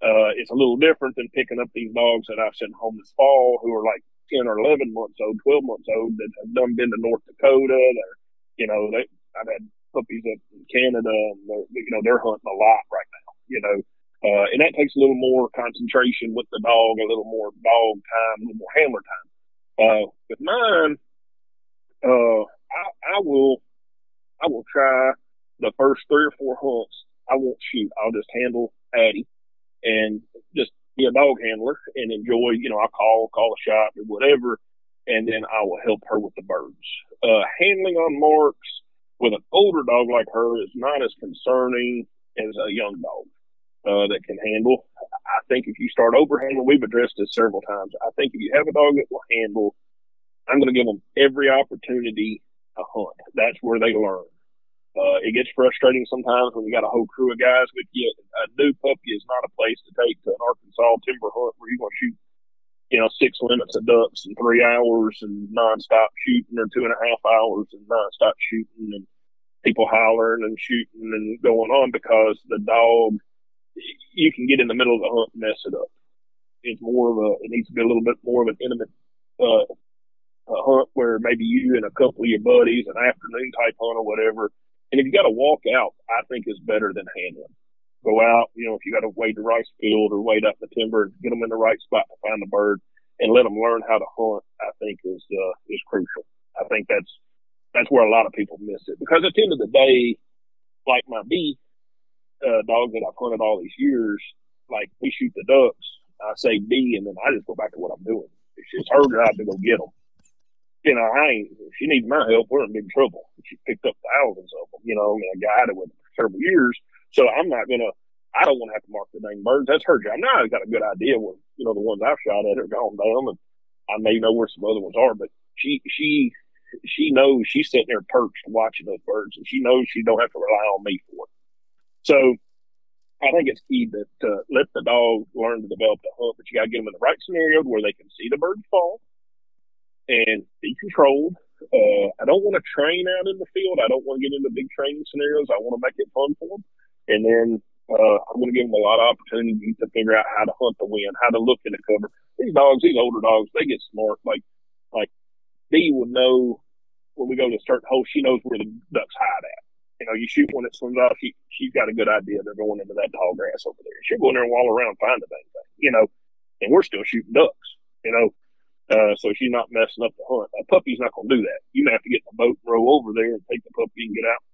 Uh, it's a little different than picking up these dogs that I've sent home this fall who are like 10 or 11 months old, 12 months old that have done been to North Dakota. They're, you know, they, I've had puppies up in Canada and they're, you know, they're hunting a lot right now, you know, uh, and that takes a little more concentration with the dog, a little more dog time, a little more handler time. Uh, with mine, uh, I, I will, I will try the first three or four hunts. I won't shoot. I'll just handle Addie and just be a dog handler and enjoy, you know, I call, call a shot or whatever, and then I will help her with the birds. Uh, handling on marks with an older dog like her is not as concerning as a young dog. Uh, that can handle. I think if you start overhandling, we've addressed this several times. I think if you have a dog that will handle, I'm going to give them every opportunity to hunt. That's where they learn. Uh, it gets frustrating sometimes when you got a whole crew of guys with you. A new puppy is not a place to take to an Arkansas timber hunt where you're going to shoot, you know, six limits of ducks in three hours and nonstop shooting or two and a half hours and nonstop shooting and people hollering and shooting and going on because the dog, you can get in the middle of the hunt and mess it up. It's more of a, it needs to be a little bit more of an intimate, uh, a hunt where maybe you and a couple of your buddies, an afternoon type hunt or whatever, and if you got to walk out, I think is better than handling. Go out, you know, if you got to wade the rice field or wade up the timber and get them in the right spot to find the bird and let them learn how to hunt, I think is, uh, is crucial. I think that's, that's where a lot of people miss it because at the end of the day, like my bee, uh, dogs that I've hunted all these years, like we shoot the ducks, I say B, and then I just go back to what I'm doing. It's just her job to go get them. You know, I ain't. If she needs my help, we're in big trouble. She picked up thousands of them. You know, mean, I guided with them for several years, so I'm not gonna. I don't want to have to mark the dang birds. That's her job. Now I've got a good idea where you know the ones I've shot at are gone down, and I may know where some other ones are. But she she she knows she's sitting there perched watching those birds, and she knows she don't have to rely on me for it. So I think it's key to, to uh, let the dog learn to develop the hunt, but you got to get them in the right scenario where they can see the birds fall and be controlled. Uh, I don't want to train out in the field. I don't want to get into big training scenarios. I want to make it fun for them. And then uh, I'm going to give them a lot of opportunities to figure out how to hunt the wind, how to look in the cover. These dogs, these older dogs, they get smart. Like, like Dee would know when we go to a certain hole, she knows where the ducks hide at. You know, you shoot one that swims off, she, she's got a good idea they're going into that tall grass over there. She'll go in there and wall around and find the dang thing, you know, and we're still shooting ducks, you know. Uh, so she's not messing up the hunt. A puppy's not going to do that. You may have to get in the boat and row over there and take the puppy and get out,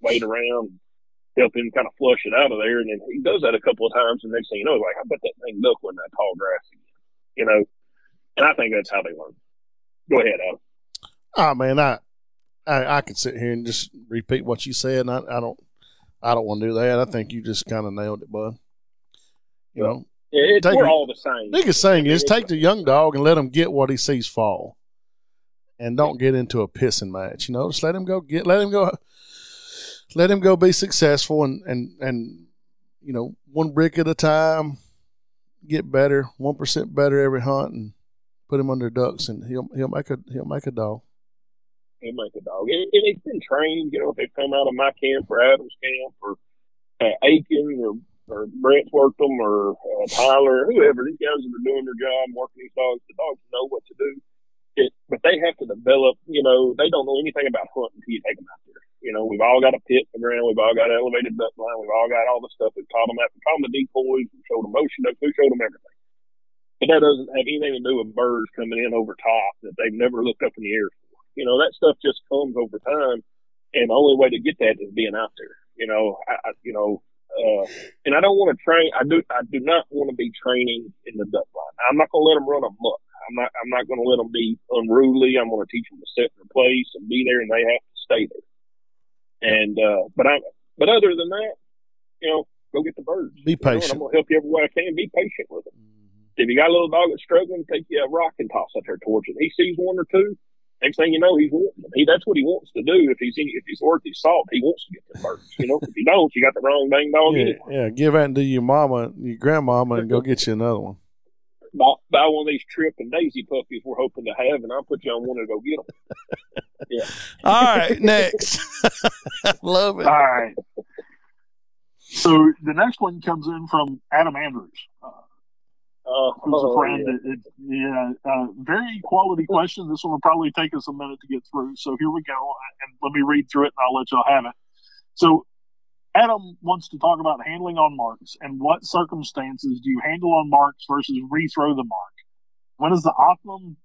wait around, help him kind of flush it out of there. And then he does that a couple of times. And next thing you know, like, I bet that thing duck in that tall grass again, you know. And I think that's how they learn. Go ahead, Adam. Oh man, I, I I can sit here and just repeat what you said. And I, I don't I don't want to do that. I think you just kind of nailed it, bud. You know, It's, Take we're a- all the same. biggest thing is take the young dog and let him get what he sees fall, and don't get into a pissing match. You know, just let him go get, let him go, let him go be successful, and and and you know, one brick at a time, get better, one percent better every hunt, and put him under ducks, and he'll he'll make a he'll make a dog. He'll make a dog. And, and he's been trained, you know, if they come out of my camp or Adam's camp or uh, Aiken or, or Brent's worked them or uh, Tyler, whoever, these guys that are doing their job, working these dogs, the dogs know what to do. It, but they have to develop, you know, they don't know anything about hunting until you take them out there. You know, we've all got a pit in the ground. We've all got elevated duck line. We've all got all the stuff. We've taught them that. We taught them the decoys. We showed them motion ducks. We showed them everything. But that doesn't have anything to do with birds coming in over top that they've never looked up in the air for. You know, that stuff just comes over time. And the only way to get that is being out there. You know, I, I you know, uh, and I don't want to train. I do. I do not want to be training in the duck line. I'm not going to let them run amok. I'm not. I'm not going to let them be unruly. I'm going to teach them to in their place and be there, and they have to stay there. And uh, but I. But other than that, you know, go get the birds. Be You know, patient. I'm going to help you every way I can. Be patient with them. If you got a little dog that's struggling, take you a rock and toss up there towards it. He sees one or two. Next thing you know, he's wanting them. He that's what he wants to do. If he's if he's worth his salt, he wants to get the birds. You know, if he don't, you got the wrong dang dog Yeah, anyway. yeah, give that to your mama, your grandmama, and go get you another one. buy, buy one of these Trip and Daisy puppies we're hoping to have, and I'll put you on one to go get them. Yeah. All right, next. Love it. All right. So the next one comes in from Adam Andrews, uh, Uh, who's a oh, friend. yeah. It, it, yeah, uh, very quality question. This one will probably take us a minute to get through. So here we go, and let me read through it, and I'll let y'all have it. So Adam wants to talk about handling on marks and what circumstances do you handle on marks versus rethrow the mark. When is the optimum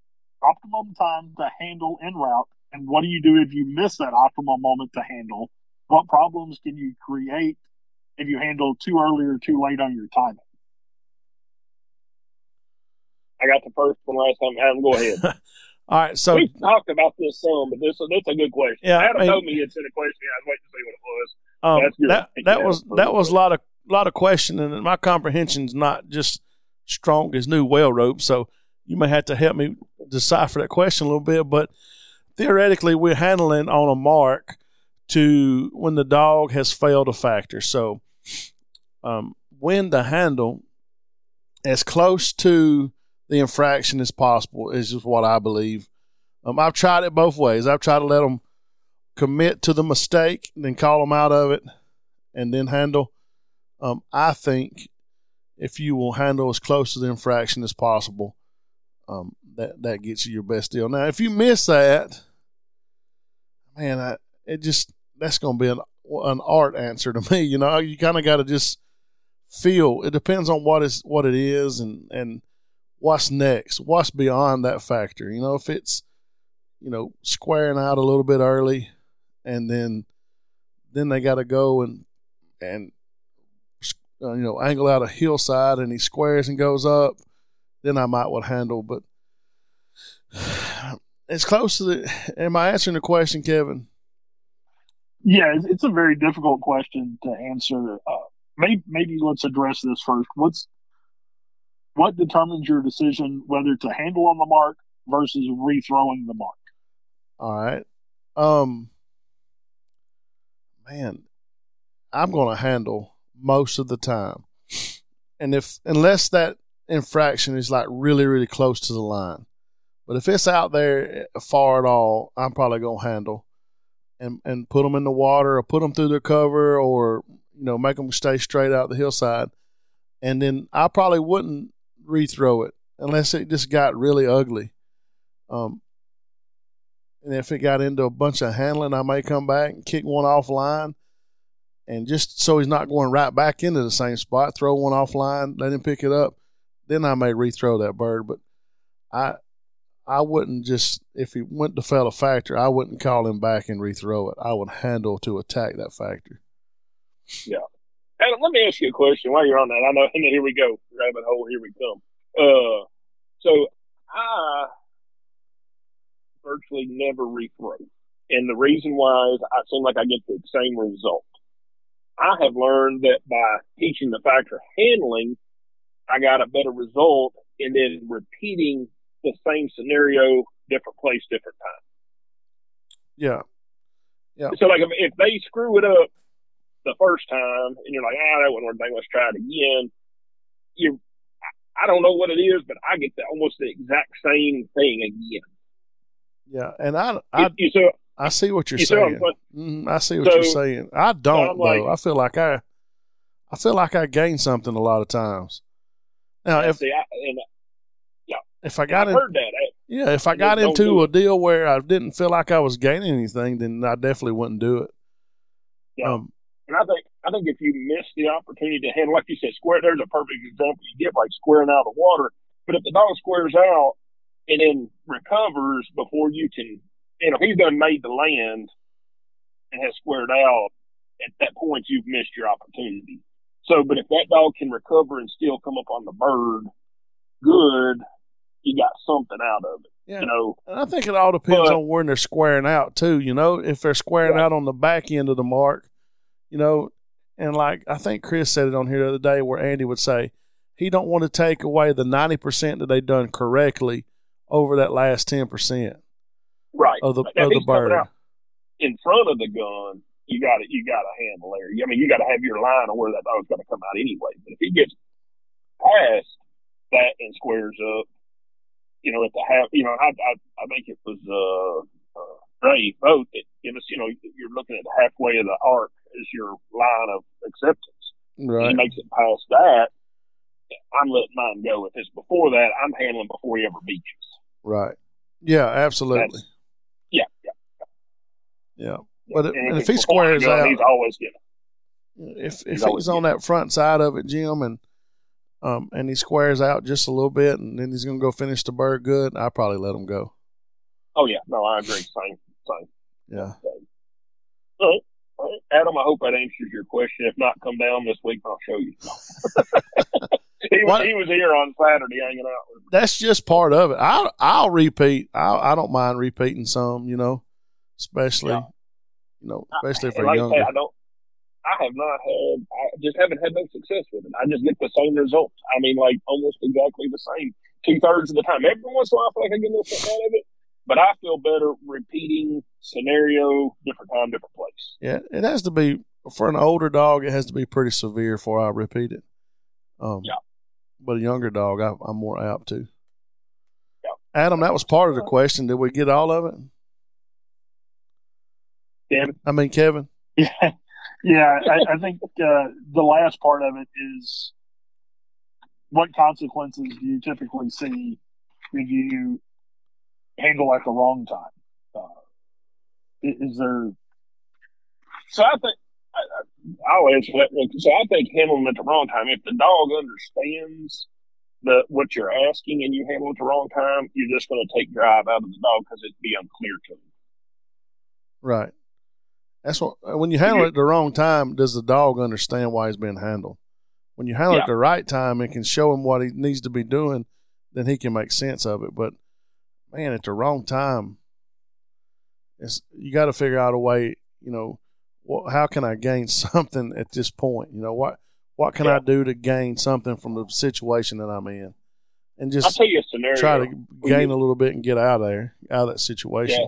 optimum time to handle en route, and what do you do if you miss that optimal moment to handle? What problems can you create if you handle too early or too late on your timing? I got the first one last time. Adam, go ahead. All right, so we talked about this some, but this that's a good question. Yeah, I Adam mean- told me it's in a question. I was waiting to see what it was. um, that's good. that that was that was a lot of lot of questioning, and my comprehension's not just strong as new whale rope. So you may have to help me decipher that question a little bit. But theoretically, we're handling on a mark to when the dog has failed a factor. So um, when the handle as close to the infraction as possible is just what I believe. Um, I've tried it both ways. I've tried to let them commit to the mistake, then call them out of it, and then handle. Um, I think if you will handle as close to the infraction as possible, um, that that gets you your best deal. Now, if you miss that, man, I, it just that's going to be an an art answer to me. You know, you kind of got to just feel. It depends on what is what it is and and what's next, what's beyond that factor. You know, if it's you know squaring out a little bit early, and then then they got to go and and uh, you know, angle out a hillside and he squares and goes up, then I might would handle. But it's close to the. Am I answering the question, Kevin? Yeah, it's a very difficult question to answer. Uh, maybe, maybe let's address this first. What's what determines your decision whether to handle on the mark versus rethrowing the mark? All right. Um, man, I'm going to handle most of the time, and if unless that infraction is like really, really close to the line, but if it's out there far at all, I'm probably going to handle and and put them in the water or put them through their cover or you know make them stay straight out the hillside, and then I probably wouldn't rethrow it unless it just got really ugly. Um, and if it got into a bunch of handling, I may come back and kick one offline. And just so he's not going right back into the same spot, throw one offline, let him pick it up. Then I may rethrow that bird. But I I wouldn't just if he went to fail a factor, I wouldn't call him back and rethrow it. I would handle to attack that factor. Yeah. And let me ask you a question while you're on that. I know, and here we go, rabbit hole. Here we come. Uh, so I virtually never rethrow. And the reason why is I seem like I get the same result. I have learned that by teaching the factor handling, I got a better result and then repeating the same scenario, different place, different time. Yeah. Yeah. So like if, if they screw it up the first time and you're like, ah, that wasn't working, let's try it again. You, I don't know what it is, but I get the, almost the exact same thing again. Yeah, and I, I, you, you I see what you're you saying. Mm-hmm. I see what so, you're saying. I don't so though. Like, I feel like I, I feel like I gain something a lot of times. Now, if see, I, and, yeah, if I got in, heard that. I, yeah, if I got into a deal where I didn't feel like I was gaining anything, then I definitely wouldn't do it. Yeah, um, and I think I think if you miss the opportunity to handle, like you said, square. There's a perfect example you give, like squaring out of the water. But if the dog squares out and then recovers before you can, you know, he's done made the land and has squared out, at that point you've missed your opportunity. So, but if that dog can recover and still come up on the bird, good, you got something out of it. Yeah. You know, and I think it all depends but, on where they're squaring out too. You know, if they're squaring out on the back end of the mark, you know, and like I think Chris said it on here the other day, where Andy would say he don't want to take away the ninety percent that they done correctly over that last ten percent. Right. Of the of the bird. In front of the gun, you got to you got to handle there. I mean, you got to have your line on where that dog's going to come out anyway. But if he gets past that and squares up, you know, at the half, you know, I I, I think it was uh, uh Ray both that you know, you're looking at halfway of the arc as your line of acceptance. Right. He makes it past that. I'm letting mine go. If it's before that, I'm handling before he ever beaches. Right. Yeah, absolutely. That's, yeah, yeah. Yeah. But and, and if, if he squares out, he's always getting. If if he's, he's on that front side of it, Jim, and um and he squares out just a little bit, and then he's gonna go finish the bird good, I probably let him go. Oh yeah, no, I agree. Same, same. Yeah. Right. All right. Adam, I hope that answers your question. If not, come down this week and I'll show you. he, was, he was here on Saturday hanging out. with me. That's just part of it. I'll, I'll repeat. I'll, I don't mind repeating some, you know, especially, yeah. you know, especially they're like younger. I, don't, I have not had, I just haven't had no success with it. I just get the same results. I mean, like almost exactly the same two thirds of the time. Every once in a while, I feel like I get a little something out of it but I feel better repeating scenario, different time, different place. Yeah, it has to be for an older dog. It has to be pretty severe before I repeat it. Um, yeah, but a younger dog, I, am more apt to. Yeah. Adam, that was part of the question. Did we get all of it? Kevin, I mean Kevin. Yeah, yeah. I, I think uh, the last part of it is what consequences do you typically see if you handle at the wrong time? Uh, is there? So I think I, will answer that. So I think handling at the wrong time. If the dog understands the what you're asking and you handle it at the wrong time, you're just going to take drive out of the dog because it'd be unclear to him. Right. That's what when you handle it at the wrong time. Does the dog understand why he's being handled? When you handle Yeah. at the right time and can show him what he needs to be doing, then he can make sense of it. But man, at the wrong time, it's you got to figure out a way. You know, what, how can I gain something at this point? You know what what can I do to gain something from the situation that I'm in, and just I'll tell you a scenario. try to gain a little bit and get out of there, out of that situation.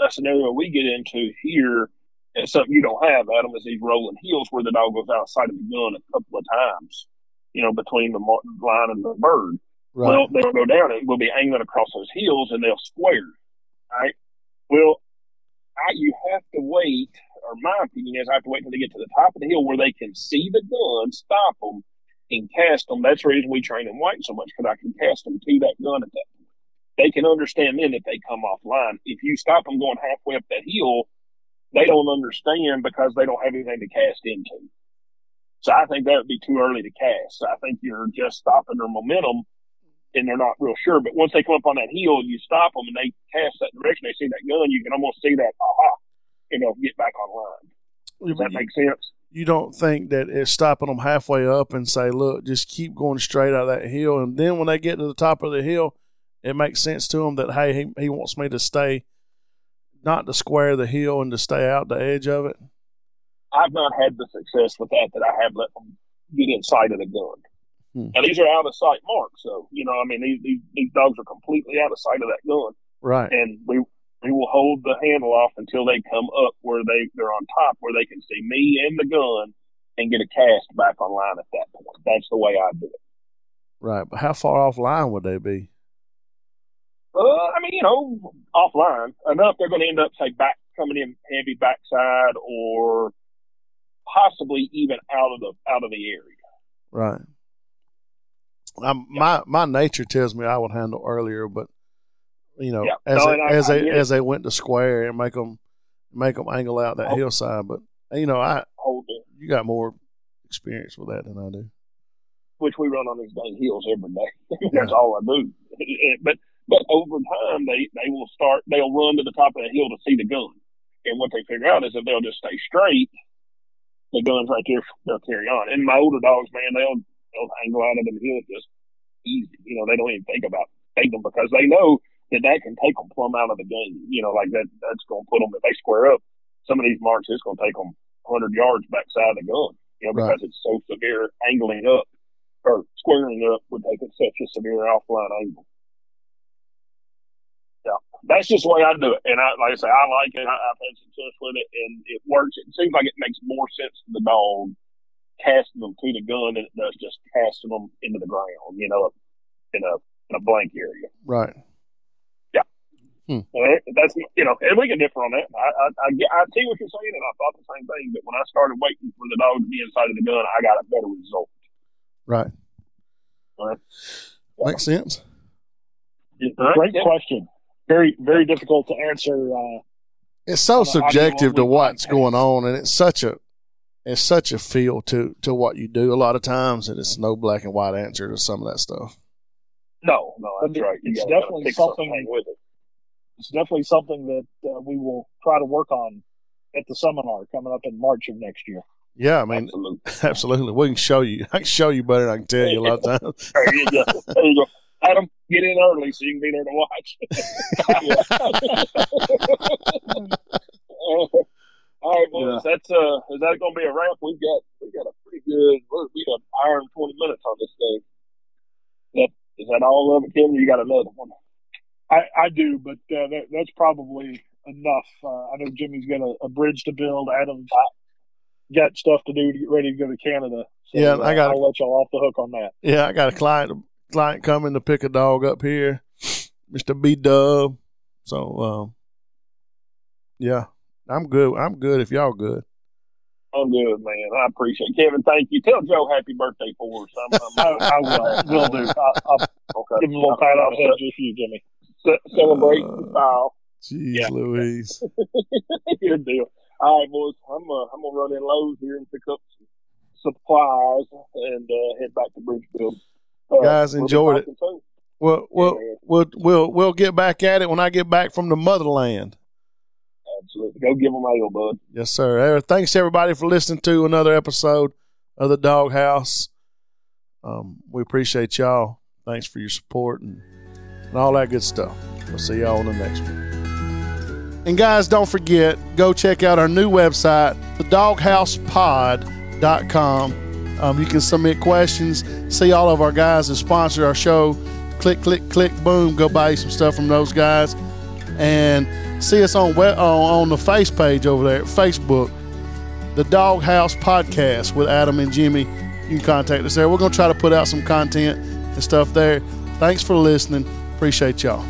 a scenario we get into here, and something you don't have, Adam, is these rolling hills where the dog goes outside of the gun a couple of times, you know, between the line and the bird. Right. Well, they'll go down and we'll be angling across those hills and they'll square. Right? Well, I, you have to wait, or my opinion is I have to wait till they get to the top of the hill where they can see the gun, stop them, and cast them. That's the reason we train in white so much because I can cast them to that gun at that point. They can understand then that they come offline. If you stop them going halfway up that hill, they don't understand because they don't have anything to cast into. So I think that would be too early to cast. I think you're just stopping their momentum and they're not real sure. But once they come up on that hill, and you stop them and they cast that direction. They see that gun, you can almost see that, aha, and they'll get back online. Does that make sense? you don't think that it's stopping them halfway up and say, look, just keep going straight out of that hill. And then when they get to the top of the hill, it makes sense to them that, hey, he, he wants me to stay, not to square the hill and to stay out the edge of it. I've not had the success with that that I have let them get inside of the gun. Hmm. Now these are out of sight marks, so you know, I mean, these, these these dogs are completely out of sight of that gun, Right. and we we will hold the handle off until they come up where they they're on top, where they can see me and the gun, and get a cast back online at that point. That's the way I do it. Right. But how far offline would they be? Uh, I mean, you know, offline enough, they're going to end up say back coming in heavy backside, or possibly even out of the out of the area. Right. Um, my my nature tells me I would handle earlier, but you know, Yeah. as No, they, I- as I they it. as they went to square and make them make them angle out that Oh. hillside, but you know, I you got more experience with that than I do. which we run on these dang hills every day. That's all I do. but but over time, they they will start. They'll run to the top of the hill to see the gun, and what they figure out is if they'll just stay straight, the gun's right there. They'll carry on. And my older dogs, man, they'll they'll angle out of the hill just easy. You know, they don't even think about taking them because they know that that can take them plumb out of the game. You know, like that that's going to put them if they square up. Some of these marks, it's going to take them 100 yards backside of the gun. You know, Right. because it's so severe angling up or squaring up would take it such a severe offline angle. Yeah, that's just the way I do it, and I like I say, I like it. I, I've had success with it, and it works. It seems like it makes more sense to the dog casting them to the gun than it does just casting them into the ground. You know, in a in a blank area. Right. Yeah. it- that's you know, and we can differ on that. I, I I I see what you're saying, and I thought the same thing. But when I started waiting for the dog to be inside of the gun, I got a better result. Right. Right. Makes sense. Great Yeah. question. Very, very difficult to answer. Uh, It's so Well, I mean, subjective to what's going on, and it's such a it's such a feel to to what you do. A lot of times, and it's no black and white answer to some of that stuff. No, no, that's But right. You it's gotta- gotta definitely pick something- with it. it's definitely something that uh, we will try to work on at the seminar coming up in March of next year. Yeah, I mean, Absolutely. absolutely. We can show you. I can show you better than I can tell you a lot of times. There you go. There you go. Adam, get in early so you can be there to watch. All right, boys. That's uh, is that going to be a wrap? We've got we got a pretty good. We got an hour and twenty minutes on this thing. That is that all of it, Kevin? or You got another one? I, I do, but uh, that, that's probably enough. Uh, I know Jimmy's got a, a bridge to build. Adam's got stuff to do to get ready to go to Canada. So, Yeah, I uh, got- I'll let y'all off the hook on that. Yeah, I got a client client coming to pick a dog up here, Mister B Dub. So, um, yeah, I'm good. I'm good if y'all good. I'm good, man. I appreciate it. Kevin. Thank you. Tell Joe happy birthday for us. I'm, I'm, I, I will. Will do. I, I'll okay. give him a little pat on the head just for you, Jimmy. Ce- celebrate Uh, the style. Jeez, Yeah. Louise. Good deal. All right, boys. I'm uh, I'm gonna run in Lowe's here and pick up some supplies and uh, head back to Bridgeville. Uh, Guys, we'll enjoyed it. talking soon. Well, we'll, we'll we'll we'll get back at it when I get back from the motherland. Absolutely. Go give them ale, bud. Yes, sir. Thanks everybody for listening to another episode of the doghouse. Um, we appreciate y'all. Thanks for your support and, and all that good stuff. We'll see y'all on the next one. And guys, don't forget, go check out our new website, thedoghousepod.com. Um, you can submit questions, see all of our guys that sponsor our show. Click, click, click, boom, go buy some stuff from those guys. And see us on, on, uh, on the face page over there, at Facebook, the Doghouse Podcast with Adam and Jimmy. You can contact us there. We're going to try to put out some content and stuff there. Thanks for listening. Appreciate y'all.